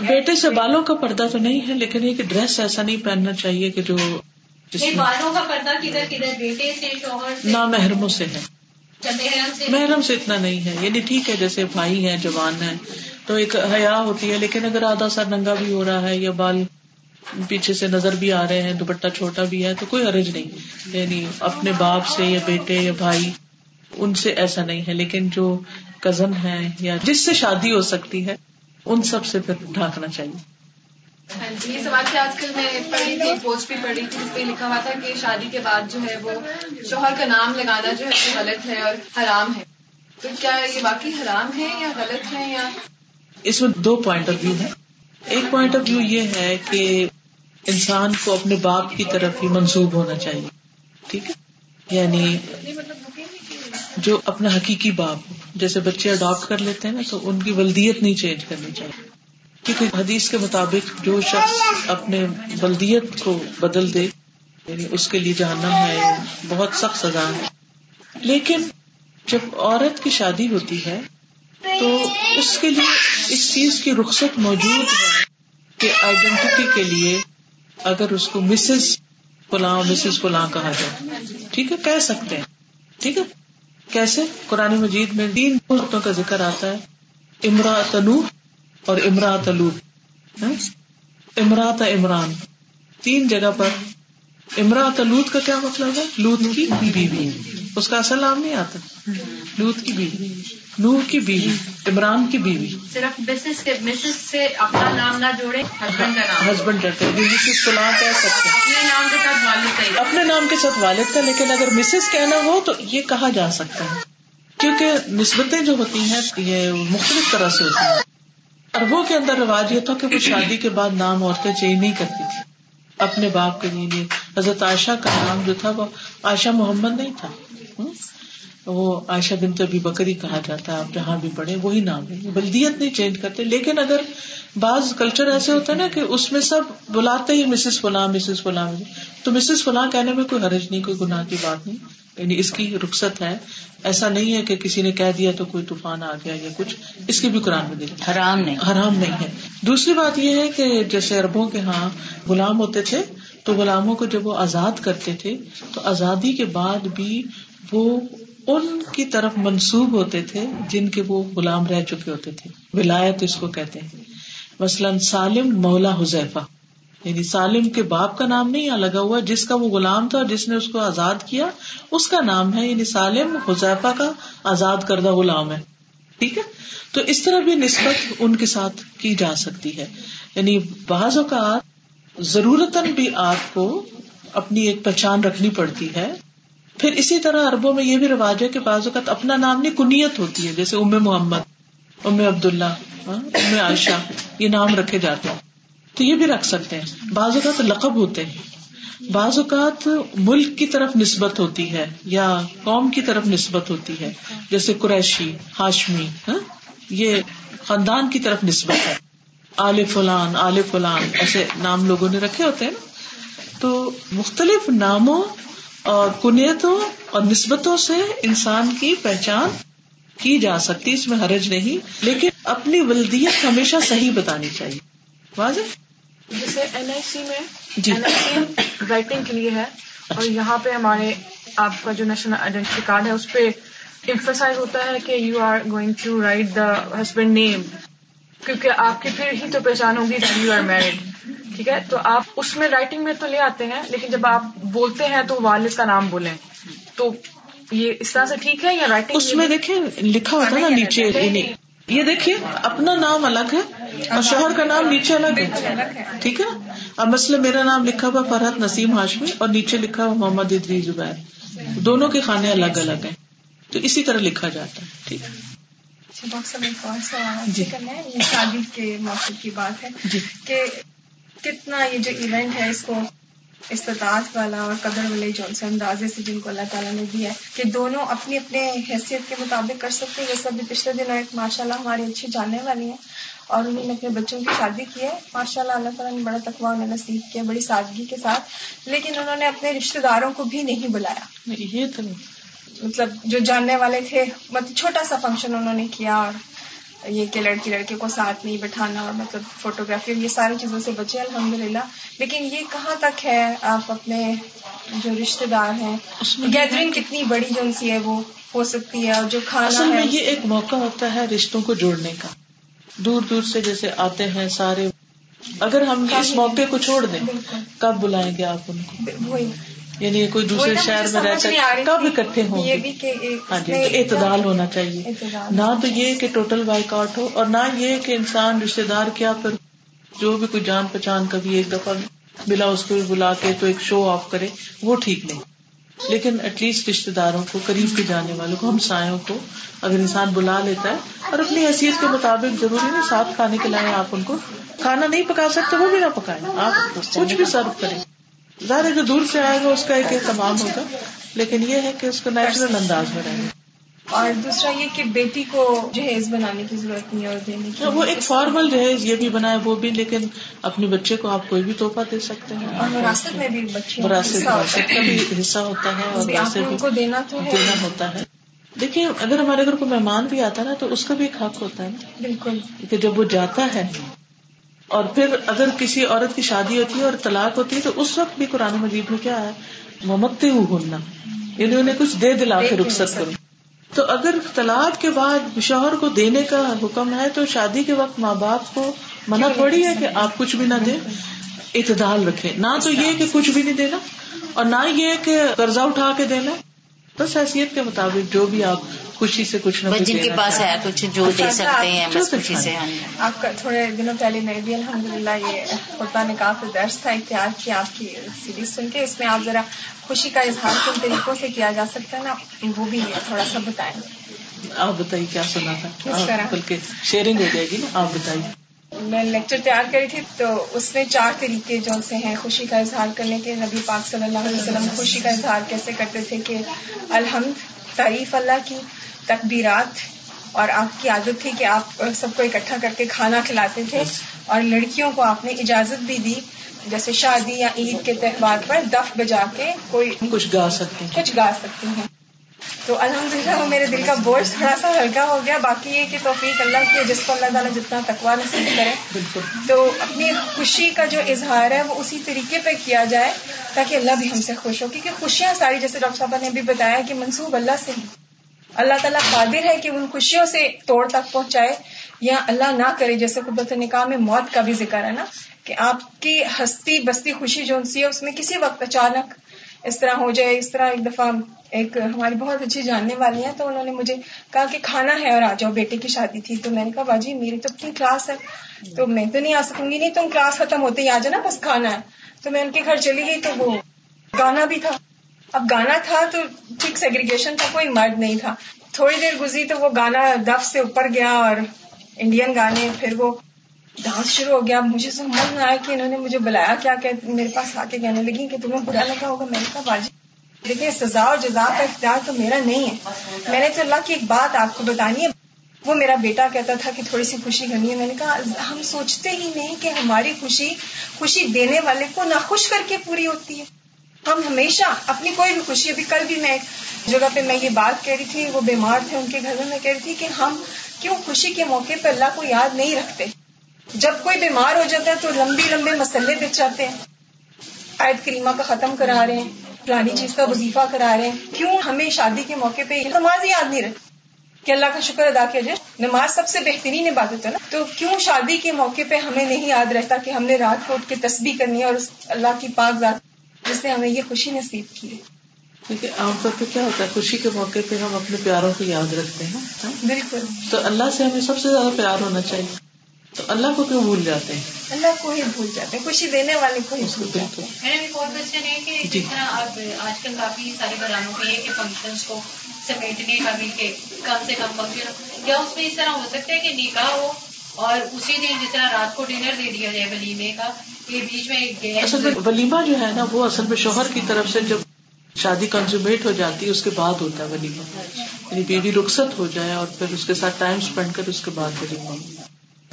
بیٹے سے بالوں کا پردہ تو نہیں ہے لیکن یہ کہ ڈریس ایسا نہیں پہننا چاہیے کہ جو بالوں کا پردہ کدھر کدھر بیٹے سے شوہر نہ محرموں سے ہے۔ محرم سے؟ اتنا نہیں ہے۔ یعنی ٹھیک ہے جیسے بھائی ہیں جوان ہیں تو تو ایک حیا ہوتی ہے لیکن اگر آدھا سر ننگا بھی ہو رہا ہے یا بال پیچھے سے نظر بھی آ رہے ہیں دوپٹہ چھوٹا بھی ہے تو کوئی حرج نہیں۔ یعنی اپنے باپ سے یا بیٹے یا بھائی ان سے ایسا نہیں ہے۔ لیکن جو کزن ہے یا جس سے شادی ہو سکتی ہے ان سب سے پھر ڈھانکنا چاہیے۔ ہاں جی یہ سوال سے آج کل میں پڑھی تھی پوسٹ بھی پڑھی تھی اس پہ لکھا ہوا تھا کہ شادی کے بعد جو ہے وہ شوہر کا نام لگانا جو ہے وہ غلط ہے اور حرام ہے۔ تو کیا یہ واقعی حرام ہے یا غلط ہے یا؟ اس میں دو پوائنٹ آف ویو ہے ایک پوائنٹ آف ویو یہ ہے کہ انسان کو اپنے باپ کی طرف ہی منسوب ہونا چاہیے ٹھیک ہے؟ یعنی جو اپنا حقیقی باپ ہو۔ جیسے بچے اڈاپٹ کر لیتے ہیں نا، تو ان کی ولدیت نہیں چینج کرنی چاہیے۔ کیونکہ حدیث کے مطابق جو شخص اپنے ولدیت کو بدل دے یعنی اس کے لیے جہنم ہے، بہت سخت سزا ہے۔ لیکن جب عورت کی شادی ہوتی ہے، تو اس کے لیے اس چیز کی رخصت موجود ہے کہ آئیڈینٹی کے لیے اگر اس کو مسز فلاں مسز فلاں کہا جائے۔ ٹھیک ہے، کہہ سکتے ہیں۔ ٹھیک ہے؟ کیسے؟ قرآن مجید میں تین عورتوں کا ذکر آتا ہے۔ امرا تنو اور امرا تلوب امراط عمران۔ تین جگہ پر۔ امرا تلوت کا کیا مطلب ہے؟ لوت کی بیوی۔ اس کا اصل نام نہیں آتا۔ لوت کی بیوی۔ نوح کی بیوی عمران کی بیوی۔ صرف مسز کے مسز سے اپنا نام نہ جوڑے ہسبینڈ کا نام۔ ہسبینڈ ہیں مسز فلاں کہہ سکتے اپنے نام کے ساتھ والد کا اپنے نام کے ساتھ والد کا لیکن اگر مسز کہنا ہو تو یہ کہا جا سکتا ہے۔ کیونکہ نسبتیں جو ہوتی ہیں یہ مختلف طرح سے ہوتی ہیں۔ اربوں کے اندر رواج یہ تھا کہ وہ شادی کے بعد نام عورتیں چینج نہیں کرتی تھی اپنے باپ کے لیے حضرت عائشہ کا نام جو تھا وہ عائشہ محمد نہیں تھا۔ وہ عائشہ بن تو ابھی بکری کہا جاتا ہے آپ جہاں بھی پڑھے وہی نام ہے۔ بلدیت نہیں چینج کرتے لیکن اگر بعض کلچر ایسے ہوتا ہے نا کہ اس میں سب بلاتے ہی مسز فلاں مسز فلاں۔ تو مسز فلاں کہنے میں کوئی حرج نہیں کوئی گناہ کی بات نہیں۔ یعنی اس کی رخصت ہے۔ ایسا نہیں ہے کہ کسی نے کہہ دیا تو کوئی طوفان آ گیا یا کچھ۔ اس کی بھی قرآن میں دیکھ حرام نہیں۔ حرام نہیں ہے۔ دوسری بات یہ ہے کہ جیسے اربوں کے ہاں غلام ہوتے تھے تو غلاموں کو جب وہ آزاد کرتے تھے تو آزادی کے بعد بھی وہ ان کی طرف منسوب ہوتے تھے جن کے وہ غلام رہ چکے ہوتے تھے۔ ولایت اس کو کہتے ہیں۔ مثلاً سالم مولا حذیفہ۔ یعنی سالم کے باپ کا نام نہیں یہاں لگا ہوا، جس کا وہ غلام تھا، جس نے اس کو آزاد کیا، اس کا نام ہے۔ یعنی سالم حذیفہ کا آزاد کردہ غلام ہے۔ ٹھیک ہے؟ تو اس طرح بھی نسبت ان کے ساتھ کی جا سکتی ہے۔ یعنی بعض اوقات ضرورت بھی آپ کو اپنی ایک پہچان رکھنی پڑتی ہے۔ پھر اسی طرح اربوں میں یہ بھی رواج ہے کہ بعض اوقات اپنا نام نہیں کنیت ہوتی ہے جیسے ام محمد ام عبد اللہ ہاں، ام عائشہ یہ نام رکھے جاتے ہیں۔ تو یہ بھی رکھ سکتے ہیں۔ بعض اوقات لقب ہوتے ہیں۔ بعض اوقات ملک کی طرف نسبت ہوتی ہے یا قوم کی طرف نسبت ہوتی ہے۔ جیسے قریشی ہاشمی ہاں، یہ خاندان کی طرف نسبت ہے۔ آل فلان آل فلان ایسے نام لوگوں نے رکھے ہوتے ہیں۔ تو مختلف ناموں اور کنیتوں اور نسبتوں سے انسان کی پہچان کی جا سکتی اس میں حرج نہیں لیکن اپنی ولدیت ہمیشہ صحیح بتانی چاہیے۔ واضح؟ جیسے این آئی سی میں جی۔ رائٹنگ کے لیے ہے اور یہاں پہ ہمارے آپ کا جو نیشنل آئیڈینٹی کارڈ ہے اس پہ امفسائز ہوتا ہے کہ you are going to write the husband name کیونکہ آپ کی پھر ہی تو پہچان ہوگی یو آر میرڈ ٹھیک ہے؟ تو آپ اس میں رائٹنگ میں تو لے آتے ہیں لیکن جب آپ بولتے ہیں تو والد کا نام بولیں۔ تو یہ اس طرح سے ٹھیک ہے یا رائٹنگ اس میں دیکھیں لکھا ہوتا ہے نا نیچے یہ دیکھیے اپنا نام الگ ہے اور شوہر کا نام نیچے الگ ہے۔ ٹھیک ہے؟ اب مسئلہ میرا نام لکھا ہوا فرحت نسیم ہاشمی اور نیچے لکھا ہوا محمد ادری زبیر۔ دونوں کے خانے الگ الگ ہیں۔ تو اسی طرح لکھا جاتا ہے۔ ٹھیک ہے؟ جی۔ شادی کے موقع کی بات ہے جی۔ کہ کتنا یہ جو ایونٹ ہے اس کو استطاعت والا اور قدر والے جو سے اندازے سے جن کو اللہ تعالیٰ نے دیا ہے کہ دونوں اپنی اپنے حیثیت کے مطابق کر سکتے ہیں۔ جیسے ابھی پچھلے دنوں ایک ماشاء اللہ ہماری اچھی جاننے والی ہیں اور انہوں نے اپنے بچوں کی شادی کی ہے۔ ماشاء اللہ اللہ تعالیٰ نے بڑا تقوا انہیں نصیب کیا بڑی سادگی کے ساتھ لیکن انہوں نے اپنے رشتے داروں کو بھی نہیں بلایا۔ یہ تو مطلب جو جاننے والے تھے مطلب چھوٹا سا فنکشن انہوں نے کیا اور یہ کہ لڑکی لڑکے کو ساتھ نہیں بٹھانا اور مطلب فوٹوگرافی یہ ساری چیزوں سے بچے الحمد للہ لیکن یہ کہاں تک ہے آپ اپنے جو رشتے دار ہیں گیدرنگ کتنی بڑی جو سی ہے وہ ہو سکتی ہے اور جو کھانا یہ ایک موقع ہوتا ہے رشتوں کو جوڑنے کا۔ دور دور سے جیسے آتے ہیں سارے۔ اگر ہم اس موقع کو چھوڑ دیں کب بلائیں گے آپ ان کو؟ یعنی کوئی دوسرے شہر میں رہتا کب اکٹھے ہوں ہاں جی اعتدال ہونا چاہیے۔ نہ تو یہ کہ ٹوٹل بائک آؤٹ ہو اور نہ یہ کہ انسان رشتے دار کیا پھر جو بھی کوئی جان پہچان کبھی ایک دفعہ ملا اس کو بھی بلا کے تو ایک شو آف کرے وہ ٹھیک نہیں۔ لیکن ایٹ لیسٹ رشتے داروں کو قریب کے جانے والوں کو ہم سایوں کو اگر انسان بلا لیتا ہے اور اپنی حیثیت کے مطابق ضروری نہیں ساتھ کھانے کے لائیں آپ ان کو کھانا نہیں پکا سکتے وہ بھی نہ پکائیں۔ آپ کچھ بھی سرو کریں۔ ظاہر ہے جو دور سے آئے گا اس کا ایک اہتمام ہوگا۔ لیکن یہ ہے کہ اس کو نیچرل انداز میں رہے اور دوسرا یہ کہ بیٹی کو جہیز بنانے کی ضرورت نہیں ہے اور دینے کی وہ ایک فارمل جہیز یہ بھی بنائے وہ بھی لیکن اپنے بچے کو آپ کوئی بھی تحفہ دے سکتے ہیں۔ اور وراثت میں بھی بچے وراثت کا بھی حصہ ہوتا ہے اور ان کو دینا تو دینا ہوتا ہے۔ دیکھیے اگر ہمارے گھر کو مہمان بھی آتا ہے نا تو اس کا بھی ایک حق ہوتا ہے نا۔ بالکل۔ کہ جب وہ جاتا ہے اور پھر اگر کسی عورت کی شادی ہوتی ہے اور طلاق ہوتی ہے تو اس وقت بھی قرآن مجید میں کیا ہے؟ ممکتے ہو ہونا یعنی انہیں کچھ دے دلا کے رخصت کرو۔ تو اگر طلاق کے بعد شوہر کو دینے کا حکم ہے تو شادی کے وقت ماں باپ کو منع تھوڑی ہے کہ آپ کچھ بھی نہ دیں اعتدال رکھے نہ تو یہ کہ کچھ بھی نہیں دینا اور نہ یہ کہ قرضہ اٹھا کے دینا۔ بس حیثیت کے مطابق جو بھی آپ خوشی سے کچھ نہ جن کے پاس۔ ہے کچھ جو دے سکتے ہیں بس خوشی سے آپ کا تھوڑے دنوں پہلے میں بھی الحمد للہ یہ خطبہ نے کافی درس تھا اختیار کیا آپ کی سیریز سن کے اس میں آپ ذرا خوشی کا اظہار کن طریقوں سے کیا جا سکتا ہے نا وہ بھی تھوڑا سا بتائیں۔ آپ بتائیے کیا سنا تھا؟ بلکہ شیئرنگ ہو جائے گی نا آپ بتائیے۔ میں لیکچر تیار کری تھی تو اس میں چار طریقے جو سے ہیں خوشی کا اظہار کرنے کے۔ نبی پاک صلی اللہ علیہ وسلم خوشی کا اظہار کیسے کرتے تھے کہ الحمد تعریف اللہ کی تکبیرات اور آپ کی عادت تھی کہ آپ سب کو اکٹھا کر کے کھانا کھلاتے تھے۔ اور لڑکیوں کو آپ نے اجازت بھی دی جیسے شادی یا عید کے تہوار پر دف بجا کے کوئی کچھ گا سکتے ہیں۔ کچھ گا سکتی ہیں۔ تو الحمد للہ وہ میرے دل کا بوجھ تھوڑا سا ہلکا ہو گیا باقی یہ کہ توفیق اللہ کی ہے، جس کو اللہ تعالیٰ جتنا تقوا نصیب کرے۔ تو اپنی خوشی کا جو اظہار ہے وہ اسی طریقے پہ کیا جائے تاکہ اللہ بھی ہم سے خوش ہو۔ کیونکہ خوشیاں ساری جیسے ڈاکٹر صاحبہ نے بھی بتایا کہ منسوب اللہ سے ہی اللہ تعالیٰ قادر ہے کہ ان خوشیوں سے توڑ تک پہنچائے یا اللہ نہ کرے جیسے قدرت نکاح میں موت کا بھی ذکر ہے نا کہ آپ کی ہستی بستی خوشی جو سی ہے اس میں کسی وقت اچانک اس طرح ہو جائے، اس طرح ایک دفعہ ایک ہماری بہت اچھی جاننے والی ہیں، تو انہوں نے مجھے کہا کہ کھانا ہے اور آ جاؤ، بیٹے کی شادی تھی۔ تو میں نے کہا، باجی، میری تو اپنی کلاس ہے، تو میں تو نہیں آ سکوں گی نہیں، تم کلاس ختم ہوتے ہی آ جانا، بس کھانا ہے۔ تو میں ان کے گھر چلی گئی، تو وہ گانا بھی تھا۔ اب گانا تھا تو ٹھیک سیگریگیشن تھا کوئی مرد نہیں تھا۔ تھوڑی دیر گزری تو وہ گانا دف سے اوپر گیا اور انڈین گانے، پھر وہ ڈانس شروع ہو گیا. مجھے سمجھ نہ آیا کہ انہوں نے مجھے بلایا کیا کہ میرے پاس آ کے کہنے لگی کہ تمہیں برا لگا ہوگا. میں نے کہا، باجی دیکھیے سزا اور جزا کا اختیار تو میرا نہیں ہے. میں نے تو اللہ کی ایک بات آپ کو بتانی ہے. وہ میرا بیٹا کہتا تھا کہ تھوڑی سی خوشی کرنی ہے. میں نے کہا، ہم سوچتے ہی نہیں کہ ہماری خوشی خوشی دینے والے کو ناخوش کر کے پوری ہوتی ہے. ہم ہمیشہ اپنی کوئی بھی خوشی، ابھی کل بھی میں ایک جگہ پہ میں یہ بات کہہ رہی تھی، وہ بیمار تھے ان کے گھر میں. میں کہہ رہی تھی کہ ہم کیوں خوشی کے موقع پہ اللہ کو یاد نہیں رکھتے؟ جب کوئی بیمار ہو جاتا ہے تو لمبی لمبے مسئلے بچ جاتے ہیں۔ آیت کریمہ کا ختم کرا رہے ہیں فلانی چیز کا وظیفہ کرا رہے ہیں۔ کیوں ہمیں شادی کے موقع پہ نماز یاد نہیں رکھتی کہ اللہ کا شکر ادا کیا جائے۔ نماز سب سے بہترین عبادت ہے نا۔ تو کیوں شادی کے موقع پہ ہمیں نہیں یاد رہتا کہ ہم نے رات کو اٹھ کے تسبیح کرنی ہے اور اس اللہ کی پاک ذات جس نے ہمیں یہ خوشی نصیب کی ہے؟ کیونکہ عام طور پہ کیا ہوتا ہے خوشی کے موقع پہ ہم اپنے پیاروں کو یاد رکھتے ہیں؟ بالکل۔ تو اللہ سے ہمیں سب سے زیادہ پیار ہونا چاہیے۔ تو اللہ کو کیوں بھول جاتے ہیں؟ اللہ کو ہی بھول جاتے ہیں خوشی دینے والے کو ہی بھول جاتے ہیں۔ میرا بھی بہت کوشچن ہے کہ جی۔ جس طرح اب آج کل کافی سارے گھرانوں میں ہے کہ فنکشنس کو سمیٹنے کا بھی کہ کم سے کم فنکشن یا اس میں اس طرح ہو سکتا ہے کہ نکاح ہو اور اسی دن جس طرح رات کو ڈنر دے دیا جائے ولیمے کا کہ بیچ میں ایک گیس اصل میں ولیمہ جو ہے نا وہ اصل میں شوہر کی طرف سے جب شادی کنزومیٹ ہو جاتی ہے اس کے بعد ہوتا ہے ولیمہ۔ یعنی بیوی رخصت ہو جائے اور پھر اس کے ساتھ ٹائم اسپینڈ کر اس کے بعد ولیمہ۔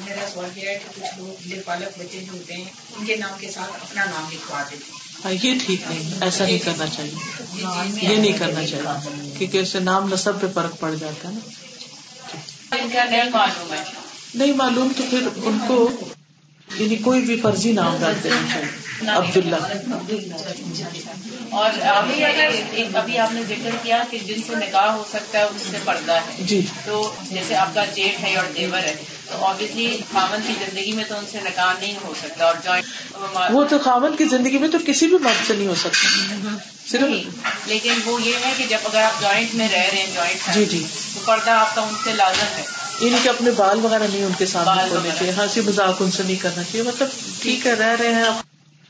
میرا سوال یہ ہے کہ کچھ لوگ جو پالک بچے جو ہوتے ہیں ان کے نام کے ساتھ اپنا نام لکھوا دیتے ہیں۔ ہاں یہ ٹھیک نہیں ایسا نہیں کرنا چاہیے۔ یہ نہیں کرنا چاہیے کیونکہ اس سے نام نصب پہ فرق پڑ جاتا ہے نا۔ ان نہیں معلوم تو پھر ان کو یعنی کوئی بھی فرضی نام ڈال دینا چاہیے۔ عبداللہ۔ اور ابھی اگر ابھی آپ نے ذکر کیا کہ جن سے نکاح ہو سکتا ہے اس سے پردہ ہے۔ جی۔ تو جیسے آپ کا جیٹ ہے اور دیور ہے خامن کی زندگی میں تو ان سے نکاح نہیں ہو سکتا اور جوائنٹ وہ تو خامن کی زندگی میں تو کسی بھی مرد سے نہیں ہو سکتا۔ صرف لیکن وہ یہ ہے کہ جب اگر آپ جوائنٹ میں رہ رہے ہیں جوائنٹ جی جی۔ تو پردہ آپ کا ان سے لازم ہے۔ یعنی کہ اپنے بال وغیرہ نہیں ان کے سامنے ہونے۔ چاہیے ہنسی مذاق ان سے نہیں کرنا چاہیے۔ مطلب ٹھیک ہے رہ رہے ہیں آپ۔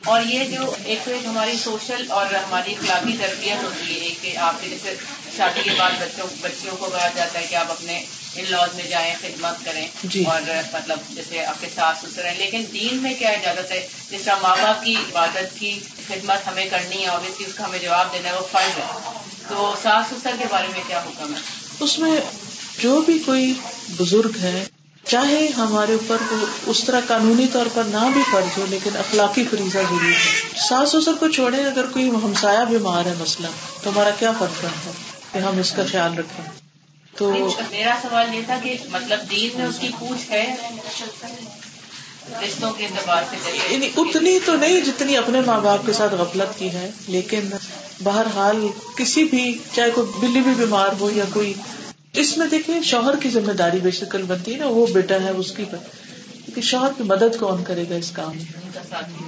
اور یہ جو ایک تو ایک ہماری سوشل اور ہماری اخلاقی تربیت ہوتی ہے کہ آپ کے جیسے شادی کے بعد بچوں بچوں کو کہا جاتا ہے کہ آپ اپنے ان لاز میں جائیں خدمت کریں جی۔ اور مطلب جیسے آپ کے ساس سسر ہیں۔ لیکن دین میں کیا اجازت ہے جس طرح ماں باپ کی عبادت کی خدمت ہمیں کرنی ہے اور اس کا ہمیں جواب دینا ہے وہ فرض ہے۔ تو ساس سسر کے بارے میں کیا حکم ہے؟ اس میں جو بھی کوئی بزرگ ہے چاہے ہمارے اوپر وہ اس طرح قانونی طور پر نہ بھی فرض ہو لیکن اخلاقی فریضہ ضرور ہے۔ ساس سسر کو چھوڑے اگر کوئی ہمسایا بیمار ہے مسئلہ تو ہمارا کیا فرض بنتا ہے؟ کہ ہم اس کا خیال رکھیں۔ تو میرا سوال یہ تھا کہ مطلب دین میں اس کی پوچھ ہے رشتوں کے اعتبار سے یعنی اتنی تو نہیں جتنی اپنے ماں باپ کے ساتھ غفلت کی ہے لیکن بہرحال کسی بھی چاہے کوئی بلی بھی بیمار ہو یا کوئی اس میں دیکھیں شوہر کی ذمہ داری بے شکل بنتی ہے نا وہ بیٹا ہے اس کی کیونکہ شوہر کی مدد کون کرے گا اس کام میں؟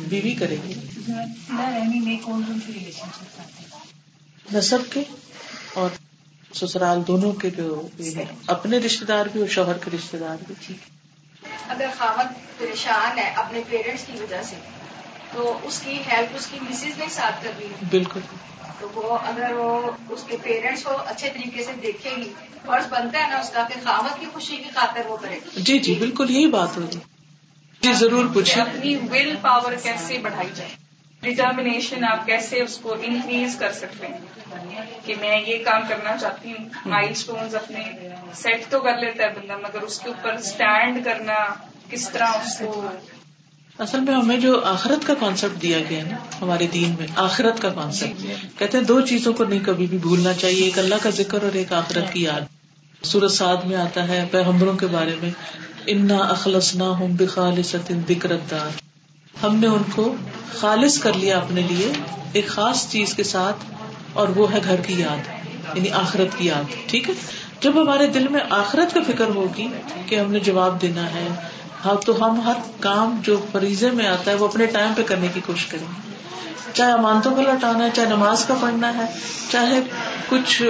بیوی کرے گی۔ نصب کے اور سسرال دونوں کے جو اپنے رشتے دار بھی اور شوہر کے رشتے دار بھی۔ اگر خامد پریشان ہے اپنے پیرنٹس کی وجہ سے تو اس کی ہیلپ اس کی مسز نے ساتھ کر دی۔ بالکل۔ تو وہ اگر وہ اس کے پیرنٹس کو اچھے طریقے سے دیکھے گی فرض بنتا ہے نا اس کا کہ خامد کی خوشی کی خاطر وہ کرے۔ جی جی بالکل یہی بات ہوگی جی ضرور پوچھیں۔ اپنی ول پاور کیسے بڑھائی جائے۔ ڈٹرمنیشن آپ کیسے اس کو انکریز کر سکتے ہیں کہ میں یہ کام کرنا چاہتی ہوں مائل اسٹونز اپنے سیٹ تو کر لیتا ہے بندہ مگر اس کے اوپر اسٹینڈ کرنا کس طرح اس کو اصل میں ہمیں جو آخرت کا کانسیپٹ دیا گیا نا ہمارے دین میں آخرت کا کانسیپٹ کہتے ہیں دو چیزوں کو نہیں کبھی بھی بھولنا چاہیے ایک اللہ کا ذکر اور ایک آخرت کی یاد سورت سعد میں آتا ہے پیغمبروں کے بارے میں انا اخلص نہ ہوں بخالص دار ہم نے ان کو خالص کر لیا اپنے لیے، ایک خاص چیز کے ساتھ، اور وہ ہے گھر کی یاد یعنی آخرت کی یاد، ٹھیک ہے؟ جب ہمارے دل میں آخرت کا فکر ہوگی کہ ہم نے جواب دینا ہے ہاں تو ہم ہر کام جو فریضے میں آتا ہے، وہ اپنے ٹائم پہ کرنے کی کوشش کریں۔ چاہے امانتوں کو لوٹانا ہے، چاہے نماز کا پڑھنا ہے، چاہے کچھ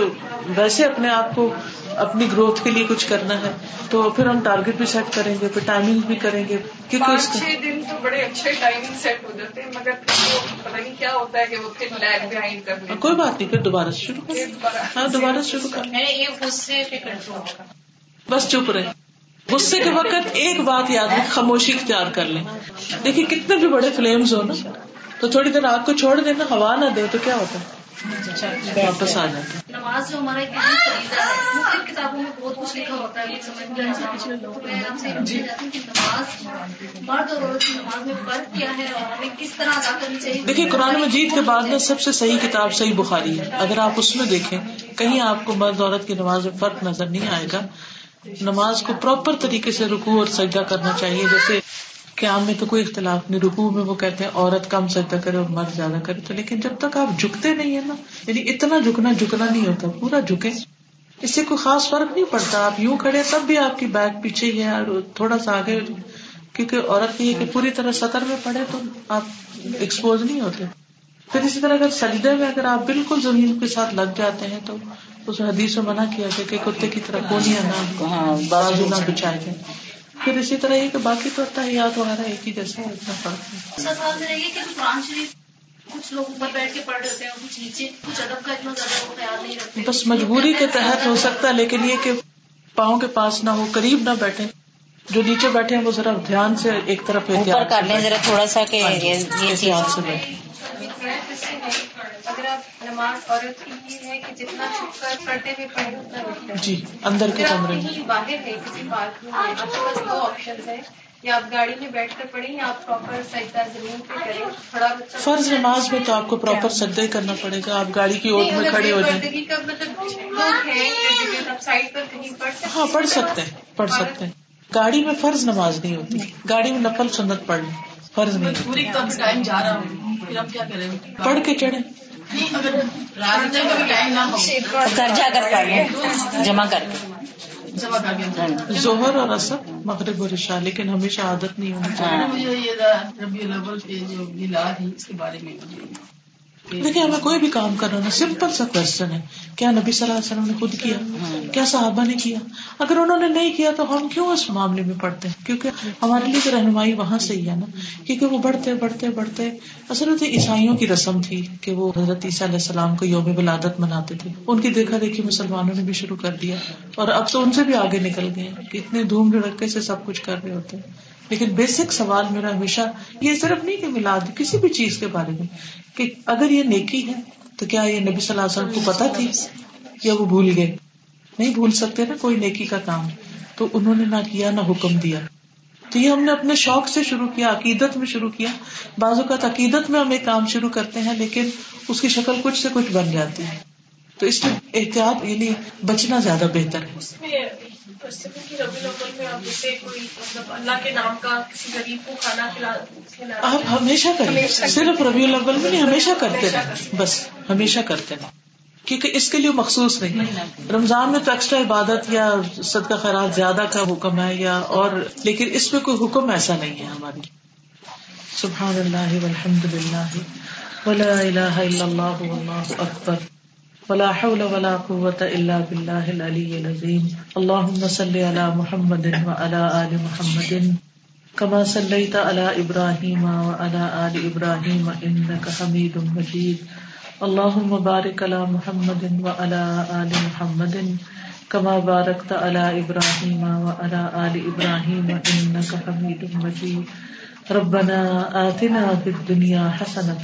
ویسے اپنے آپ کو اپنی گروتھ کے لیے کچھ کرنا ہے تو پھر ہم ٹارگیٹ بھی سیٹ کریں گے پھر ٹائمنگ بھی کریں گے کیونکہ چھ دن تو بڑے اچھے ٹائمنگ سیٹ ہو جاتے ہیں مگر نہیں کیا ہوتا ہے کہ وہ پھر لیگ بہائنڈ کر کوئی بات نہیں پھر دوبارہ سے شروع کریں۔ ہاں دوبارہ شروع کریں۔ میں یہ غصے پہ کنٹرول ہوگا۔ بس چپ رہے غصے کے وقت ایک بات یاد رکھ خاموشی اختیار کر لیں۔ دیکھیے کتنے بھی بڑے فلیمز ہو نا تو تھوڑی دیر آگ کو چھوڑ دینا ہوا نہ دے تو کیا ہوتا ہے؟ واپس آ جاتا نماز جو ہمارا ایک اہم فریضہ ہے مختلف کتابوں میں بہت کچھ لکھا ہوتا ہے نماز مرد اور عورت کی نماز میں فرق کیا ہے اور ہمیں کس طرح ادا کرنی چاہیے۔ دیکھیے قرآن مجید کے بعد میں سب سے صحیح کتاب صحیح بخاری ہے۔ اگر آپ اس میں دیکھیں کہیں آپ کو مرد عورت کی نماز میں فرق نظر نہیں آئے گا۔ نماز کو پراپر طریقے سے رکو اور سجدہ کرنا چاہیے جیسے قیام میں تو کوئی اختلاف نہیں رکو میں وہ کہتے ہیں عورت کم سجدہ کرے اور مرد زیادہ کرے۔ تو لیکن جب تک آپ جھکتے نہیں ہے نا یعنی اتنا جھکنا جھکنا نہیں ہوتا پورا جھکے۔ اس سے کوئی خاص فرق نہیں پڑتا۔ آپ یوں کھڑے تب بھی آپ کی بیک پیچھے ہی ہے اور تھوڑا سا آگے کیونکہ عورت کی کہ پوری طرح سطر میں پڑے تو آپ ایکسپوز نہیں ہوتے۔ پھر اسی طرح اگر سجدے میں اگر آپ بالکل زمین کے ساتھ لگ جاتے ہیں تو اس حدیث میں منع کیا گیا کہ کتے کی طرح کونیا نہ بازو نہ بچھائے گئے پھر اسی طرح یہ کہ باقی تو تحیات وغیرہ ایک ہی اتنا فرق میرا یہ کہ قرآن شریف کچھ لوگ اوپر بیٹھ کے پڑھ ہیں کچھ نیچے کچھ ادب کا اتنا زیادہ وہ خیال نہیں رکھتے۔ بس مجبوری کے تحت ہو سکتا ہے لیکن یہ کہ پاؤں کے پاس نہ ہو قریب نہ بیٹھے جو نیچے بیٹھے ہیں وہ ذرا دھیان سے ایک طرف اوپر کر لیں ذرا تھوڑا سا کہ ہاں جی، یہ چیز سے بیٹھے اگر آپ نماز عورت کی یہ ہے کہ جتنا چھپ کر پڑھتے ہوئے پڑھے اتنا بہتر جی اندر کے آپ کمرے میں۔ باہر ہے کسی پارک میں آپ کے پاس دو آپشن ہے یا آپ گاڑی میں بیٹھ کر پڑھیں یا آپ پراپر سجدہ زمین پہ کریں تھوڑا بچہ فرض نماز میں تو آپ کو پراپر سجدہ ہی کرنا پڑے گا۔ آپ گاڑی کی اوٹ میں کھڑے ہو جائیں۔ کا مطلب لوگ ہیں آپ سائڈ پر کہیں پڑھ سکتے ہاں پڑھ سکتے ہیں پڑھ سکتے ہیں۔ گاڑی میں فرض نماز نہیں ہوتی۔ گاڑی میں نفل سنت پڑھ لیں فرض نہیں پوری کب ٹائم جا رہا ہوں پھر اب کیا کریں؟ پڑھ کے چڑھے نہیں اگر راستے میں بھی ٹائم نہ ہو۔ گھر جا کر کے۔ جمع کر کے۔ ظہر اور اثر مغرب اور عشاء لیکن ہمیشہ عادت نہیں ہونی چاہیے۔ مجھے یہ ربیع الاول کے جو ہے اس کے بارے میں۔ دیکھیں ہمیں کوئی بھی کام کرنا نا سمپل سا کوشچن ہے. کیا نبی صلی اللہ علیہ وسلم نے خود کیا؟ کیا صحابہ نے کیا؟ اگر انہوں نے نہیں کیا تو ہم کیوں اس معاملے میں پڑھتے ہیں؟ کیونکہ ہمارے لیے تو رہنمائی وہاں سے ہی ہے نا. کیونکہ وہ بڑھتے بڑھتے بڑھتے، اصل میں عیسائیوں کی رسم تھی کہ وہ حضرت عیسیٰ علیہ السلام کو یوم ولادت مناتے تھے. ان کی دیکھا دیکھی مسلمانوں نے بھی شروع کر دیا. اور اب تو ان سے بھی آگے نکل گئے کہ اتنے دھوم دھڑکے سے سب کچھ کر رہے ہوتے ہیں۔ لیکن بیسک سوال میرا ہمیشہ یہ صرف نہیں کہ ملاد کسی بھی چیز کے بارے میں کہ اگر یہ نیکی ہے تو کیا یہ نبی صلی اللہ علیہ وسلم کو پتا تھی یا وہ بھول گئے؟ نہیں بھول سکتے نا، کوئی نیکی کا کام۔ تو انہوں نے نہ کیا، نہ حکم دیا۔ تو یہ ہم نے اپنے شوق سے شروع کیا، عقیدت میں شروع کیا۔ بعض اوقات عقیدت میں ہم ایک کام شروع کرتے ہیں، لیکن اس کی شکل کچھ سے کچھ بن جاتی ہے۔ تو اس میں احتیاط یعنی بچنا زیادہ بہتر ہے۔ آپ مطلب آپ ہمیشہ کریں صرف ربیع الاول میں نہیں ہمیشہ کرتے رہیں۔ بس ہمیشہ کرتے رہیں۔ کیونکہ اس کے لیے مخصوص نہیں رمضان میں تو ایکسٹرا عبادت یا صدقہ خیرات زیادہ کا حکم ہے یا اور لیکن اس میں کوئی حکم ایسا نہیں ہے ہماری سبحان اللہ والحمد للہ۔ ولا الہ الا اللہ واللہ اکبر۔ ولا حول ولا قوة الا بالله العلي العظيم. اللهم صل على محمد وعلى آل محمد. كما صليت على ابراهيم وعلى آل ابراهيم انك حميد مجيد. اللهم بارك على محمد وعلى آل محمد. كما باركت على ابراهيم وعلى آل ابراهيم انك حميد مجيد. ربنا آتنا في الدنيا حسنة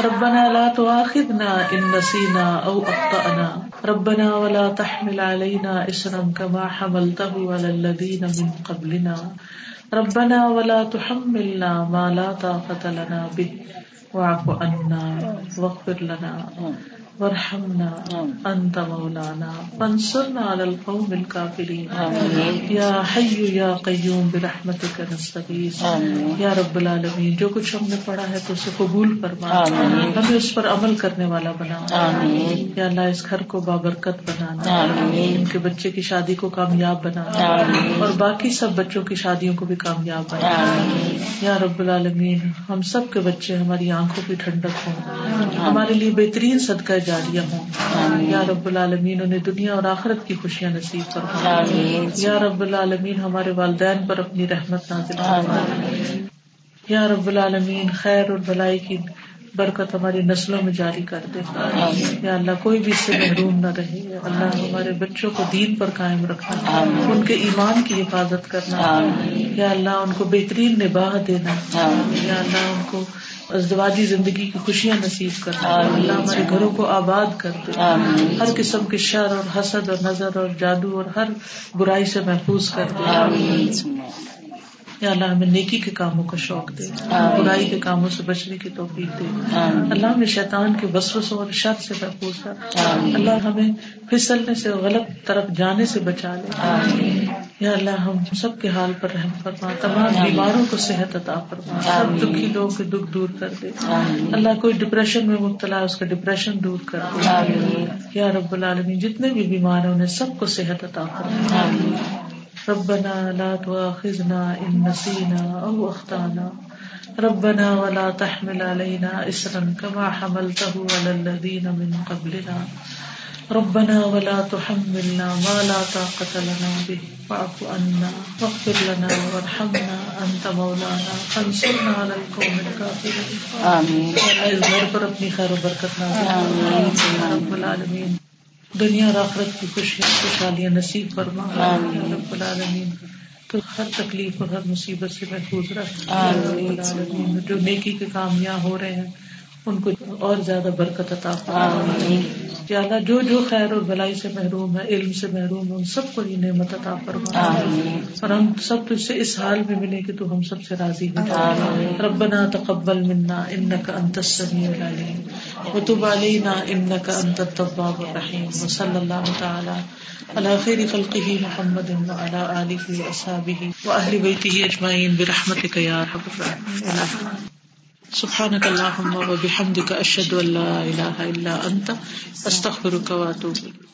ربنا لا تؤاخذنا ان نسينا او اخطانا ربنا ولا تحمل علينا إسرا كما حملته على الذين من قبلنا. ربنا ولا تحملنا ما لا طاقه لنا به. واعف عنا واغفر لنا. وارحمنا انت مولانا فانصرنا على القوم الكافرين یا حی یا قیوم برحمتک نستغیث. یا رب العالمین جو کچھ ہم نے پڑھا ہے تو اسے قبول فرما. ہمیں اس پر عمل کرنے والا بنا. یا اللہ اس گھر کو بابرکت بنانا. ان کے بچے کی شادی کو کامیاب بنانا اور باقی سب بچوں کی شادیوں کو بھی کامیاب بنانا یا رب العالمین ہم سب کے بچے ہماری آنکھوں کی ٹھنڈک ہوں. ہمارے لیے بہترین صدقہ جاریہ ہوں۔ یا رب العالمین انہیں دنیا اور آخرت کی خوشیاں نصیب فرما۔ یا رب العالمین ہمارے والدین پر اپنی رحمت نازل فرما۔ یا رب العالمین خیر اور بلائی کی برکت ہماری نسلوں میں جاری کر دے۔ یا اللہ کوئی بھی اس سے محروم نہ رہے۔ اللہ ہمارے بچوں کو دین پر قائم رکھنا۔ ان کے ایمان کی حفاظت کرنا۔ یا اللہ ان کو بہترین نباہ دینا۔ یا اللہ ان کو ازدواجی زندگی کی خوشیاں نصیب کرنا اللہ ہمارے گھروں کو آباد کر دے ہر قسم کے شر اور حسد اور نظر اور جادو اور ہر برائی سے محفوظ کر دے یا اللہ ہمیں نیکی کے کاموں کا شوق دے برائی کے کاموں سے بچنے کی توفیق دے۔ اللہ ہمیں شیطان کے وسوسوں اور شر سے محفوظ کر اللہ ہمیں پھسلنے سے غلط طرف جانے سے بچا لے۔ یا اللہ ہم سب کے حال پر رحم فرما تمام بیماروں کو صحت عطا فرما سب دکھی لوگوں کے دکھ دور کر دے۔ اللہ کوئی ڈپریشن میں مبتلا ہے اس کا ڈپریشن دور کر دے۔ یا رب العالمین جتنے بھی بیمار ہیں انہیں سب کو صحت عطا فرما۔ ربنا لا تؤاخذنا ان نسينا او اخطانا ربنا ولا تحمل علينا اسرا كما حملته على الذين من قبلنا. ربنا ولا تحملنا ما لا طاقة لنا به. واعف عنا واغفر لنا وارحمنا انت مولانا. فانصرنا على القوم الكافرين. آمین اللہ اس گھر پر اپنی خیر و برکت نازل فرما رب العالمین. دنیا اور آخرت کی خوشیاں خوشحالیاں نصیب فرما۔ رب العالمین تو ہر تکلیف اور ہر مصیبت سے محفوظ رکھ۔ جو نیکی کے کام یہاں ہو رہے ہیں ان کو اور زیادہ برکت عطا یا اللہ جو جو خیر اور بلائی سے محروم ہے علم سے محروم ہے ان سب کو یہ نعمت عطا فرما اور ہم سب تجھ سے اس حال میں ملے کہ تو ہم سب سے راضی ہو۔ ربنا تقبل منا انك انت السميع العليم وتب علينا انك انت التواب الرحيم وصلى الله تعالى على خير خلقه محمد وعلى اله واصحابه واهل بيته اجمعين برحمتك يا ارحم الراحمين سبحانك اللهم وبحمدك اشهد ان لا اله الا انت استغفرك واتوب اليك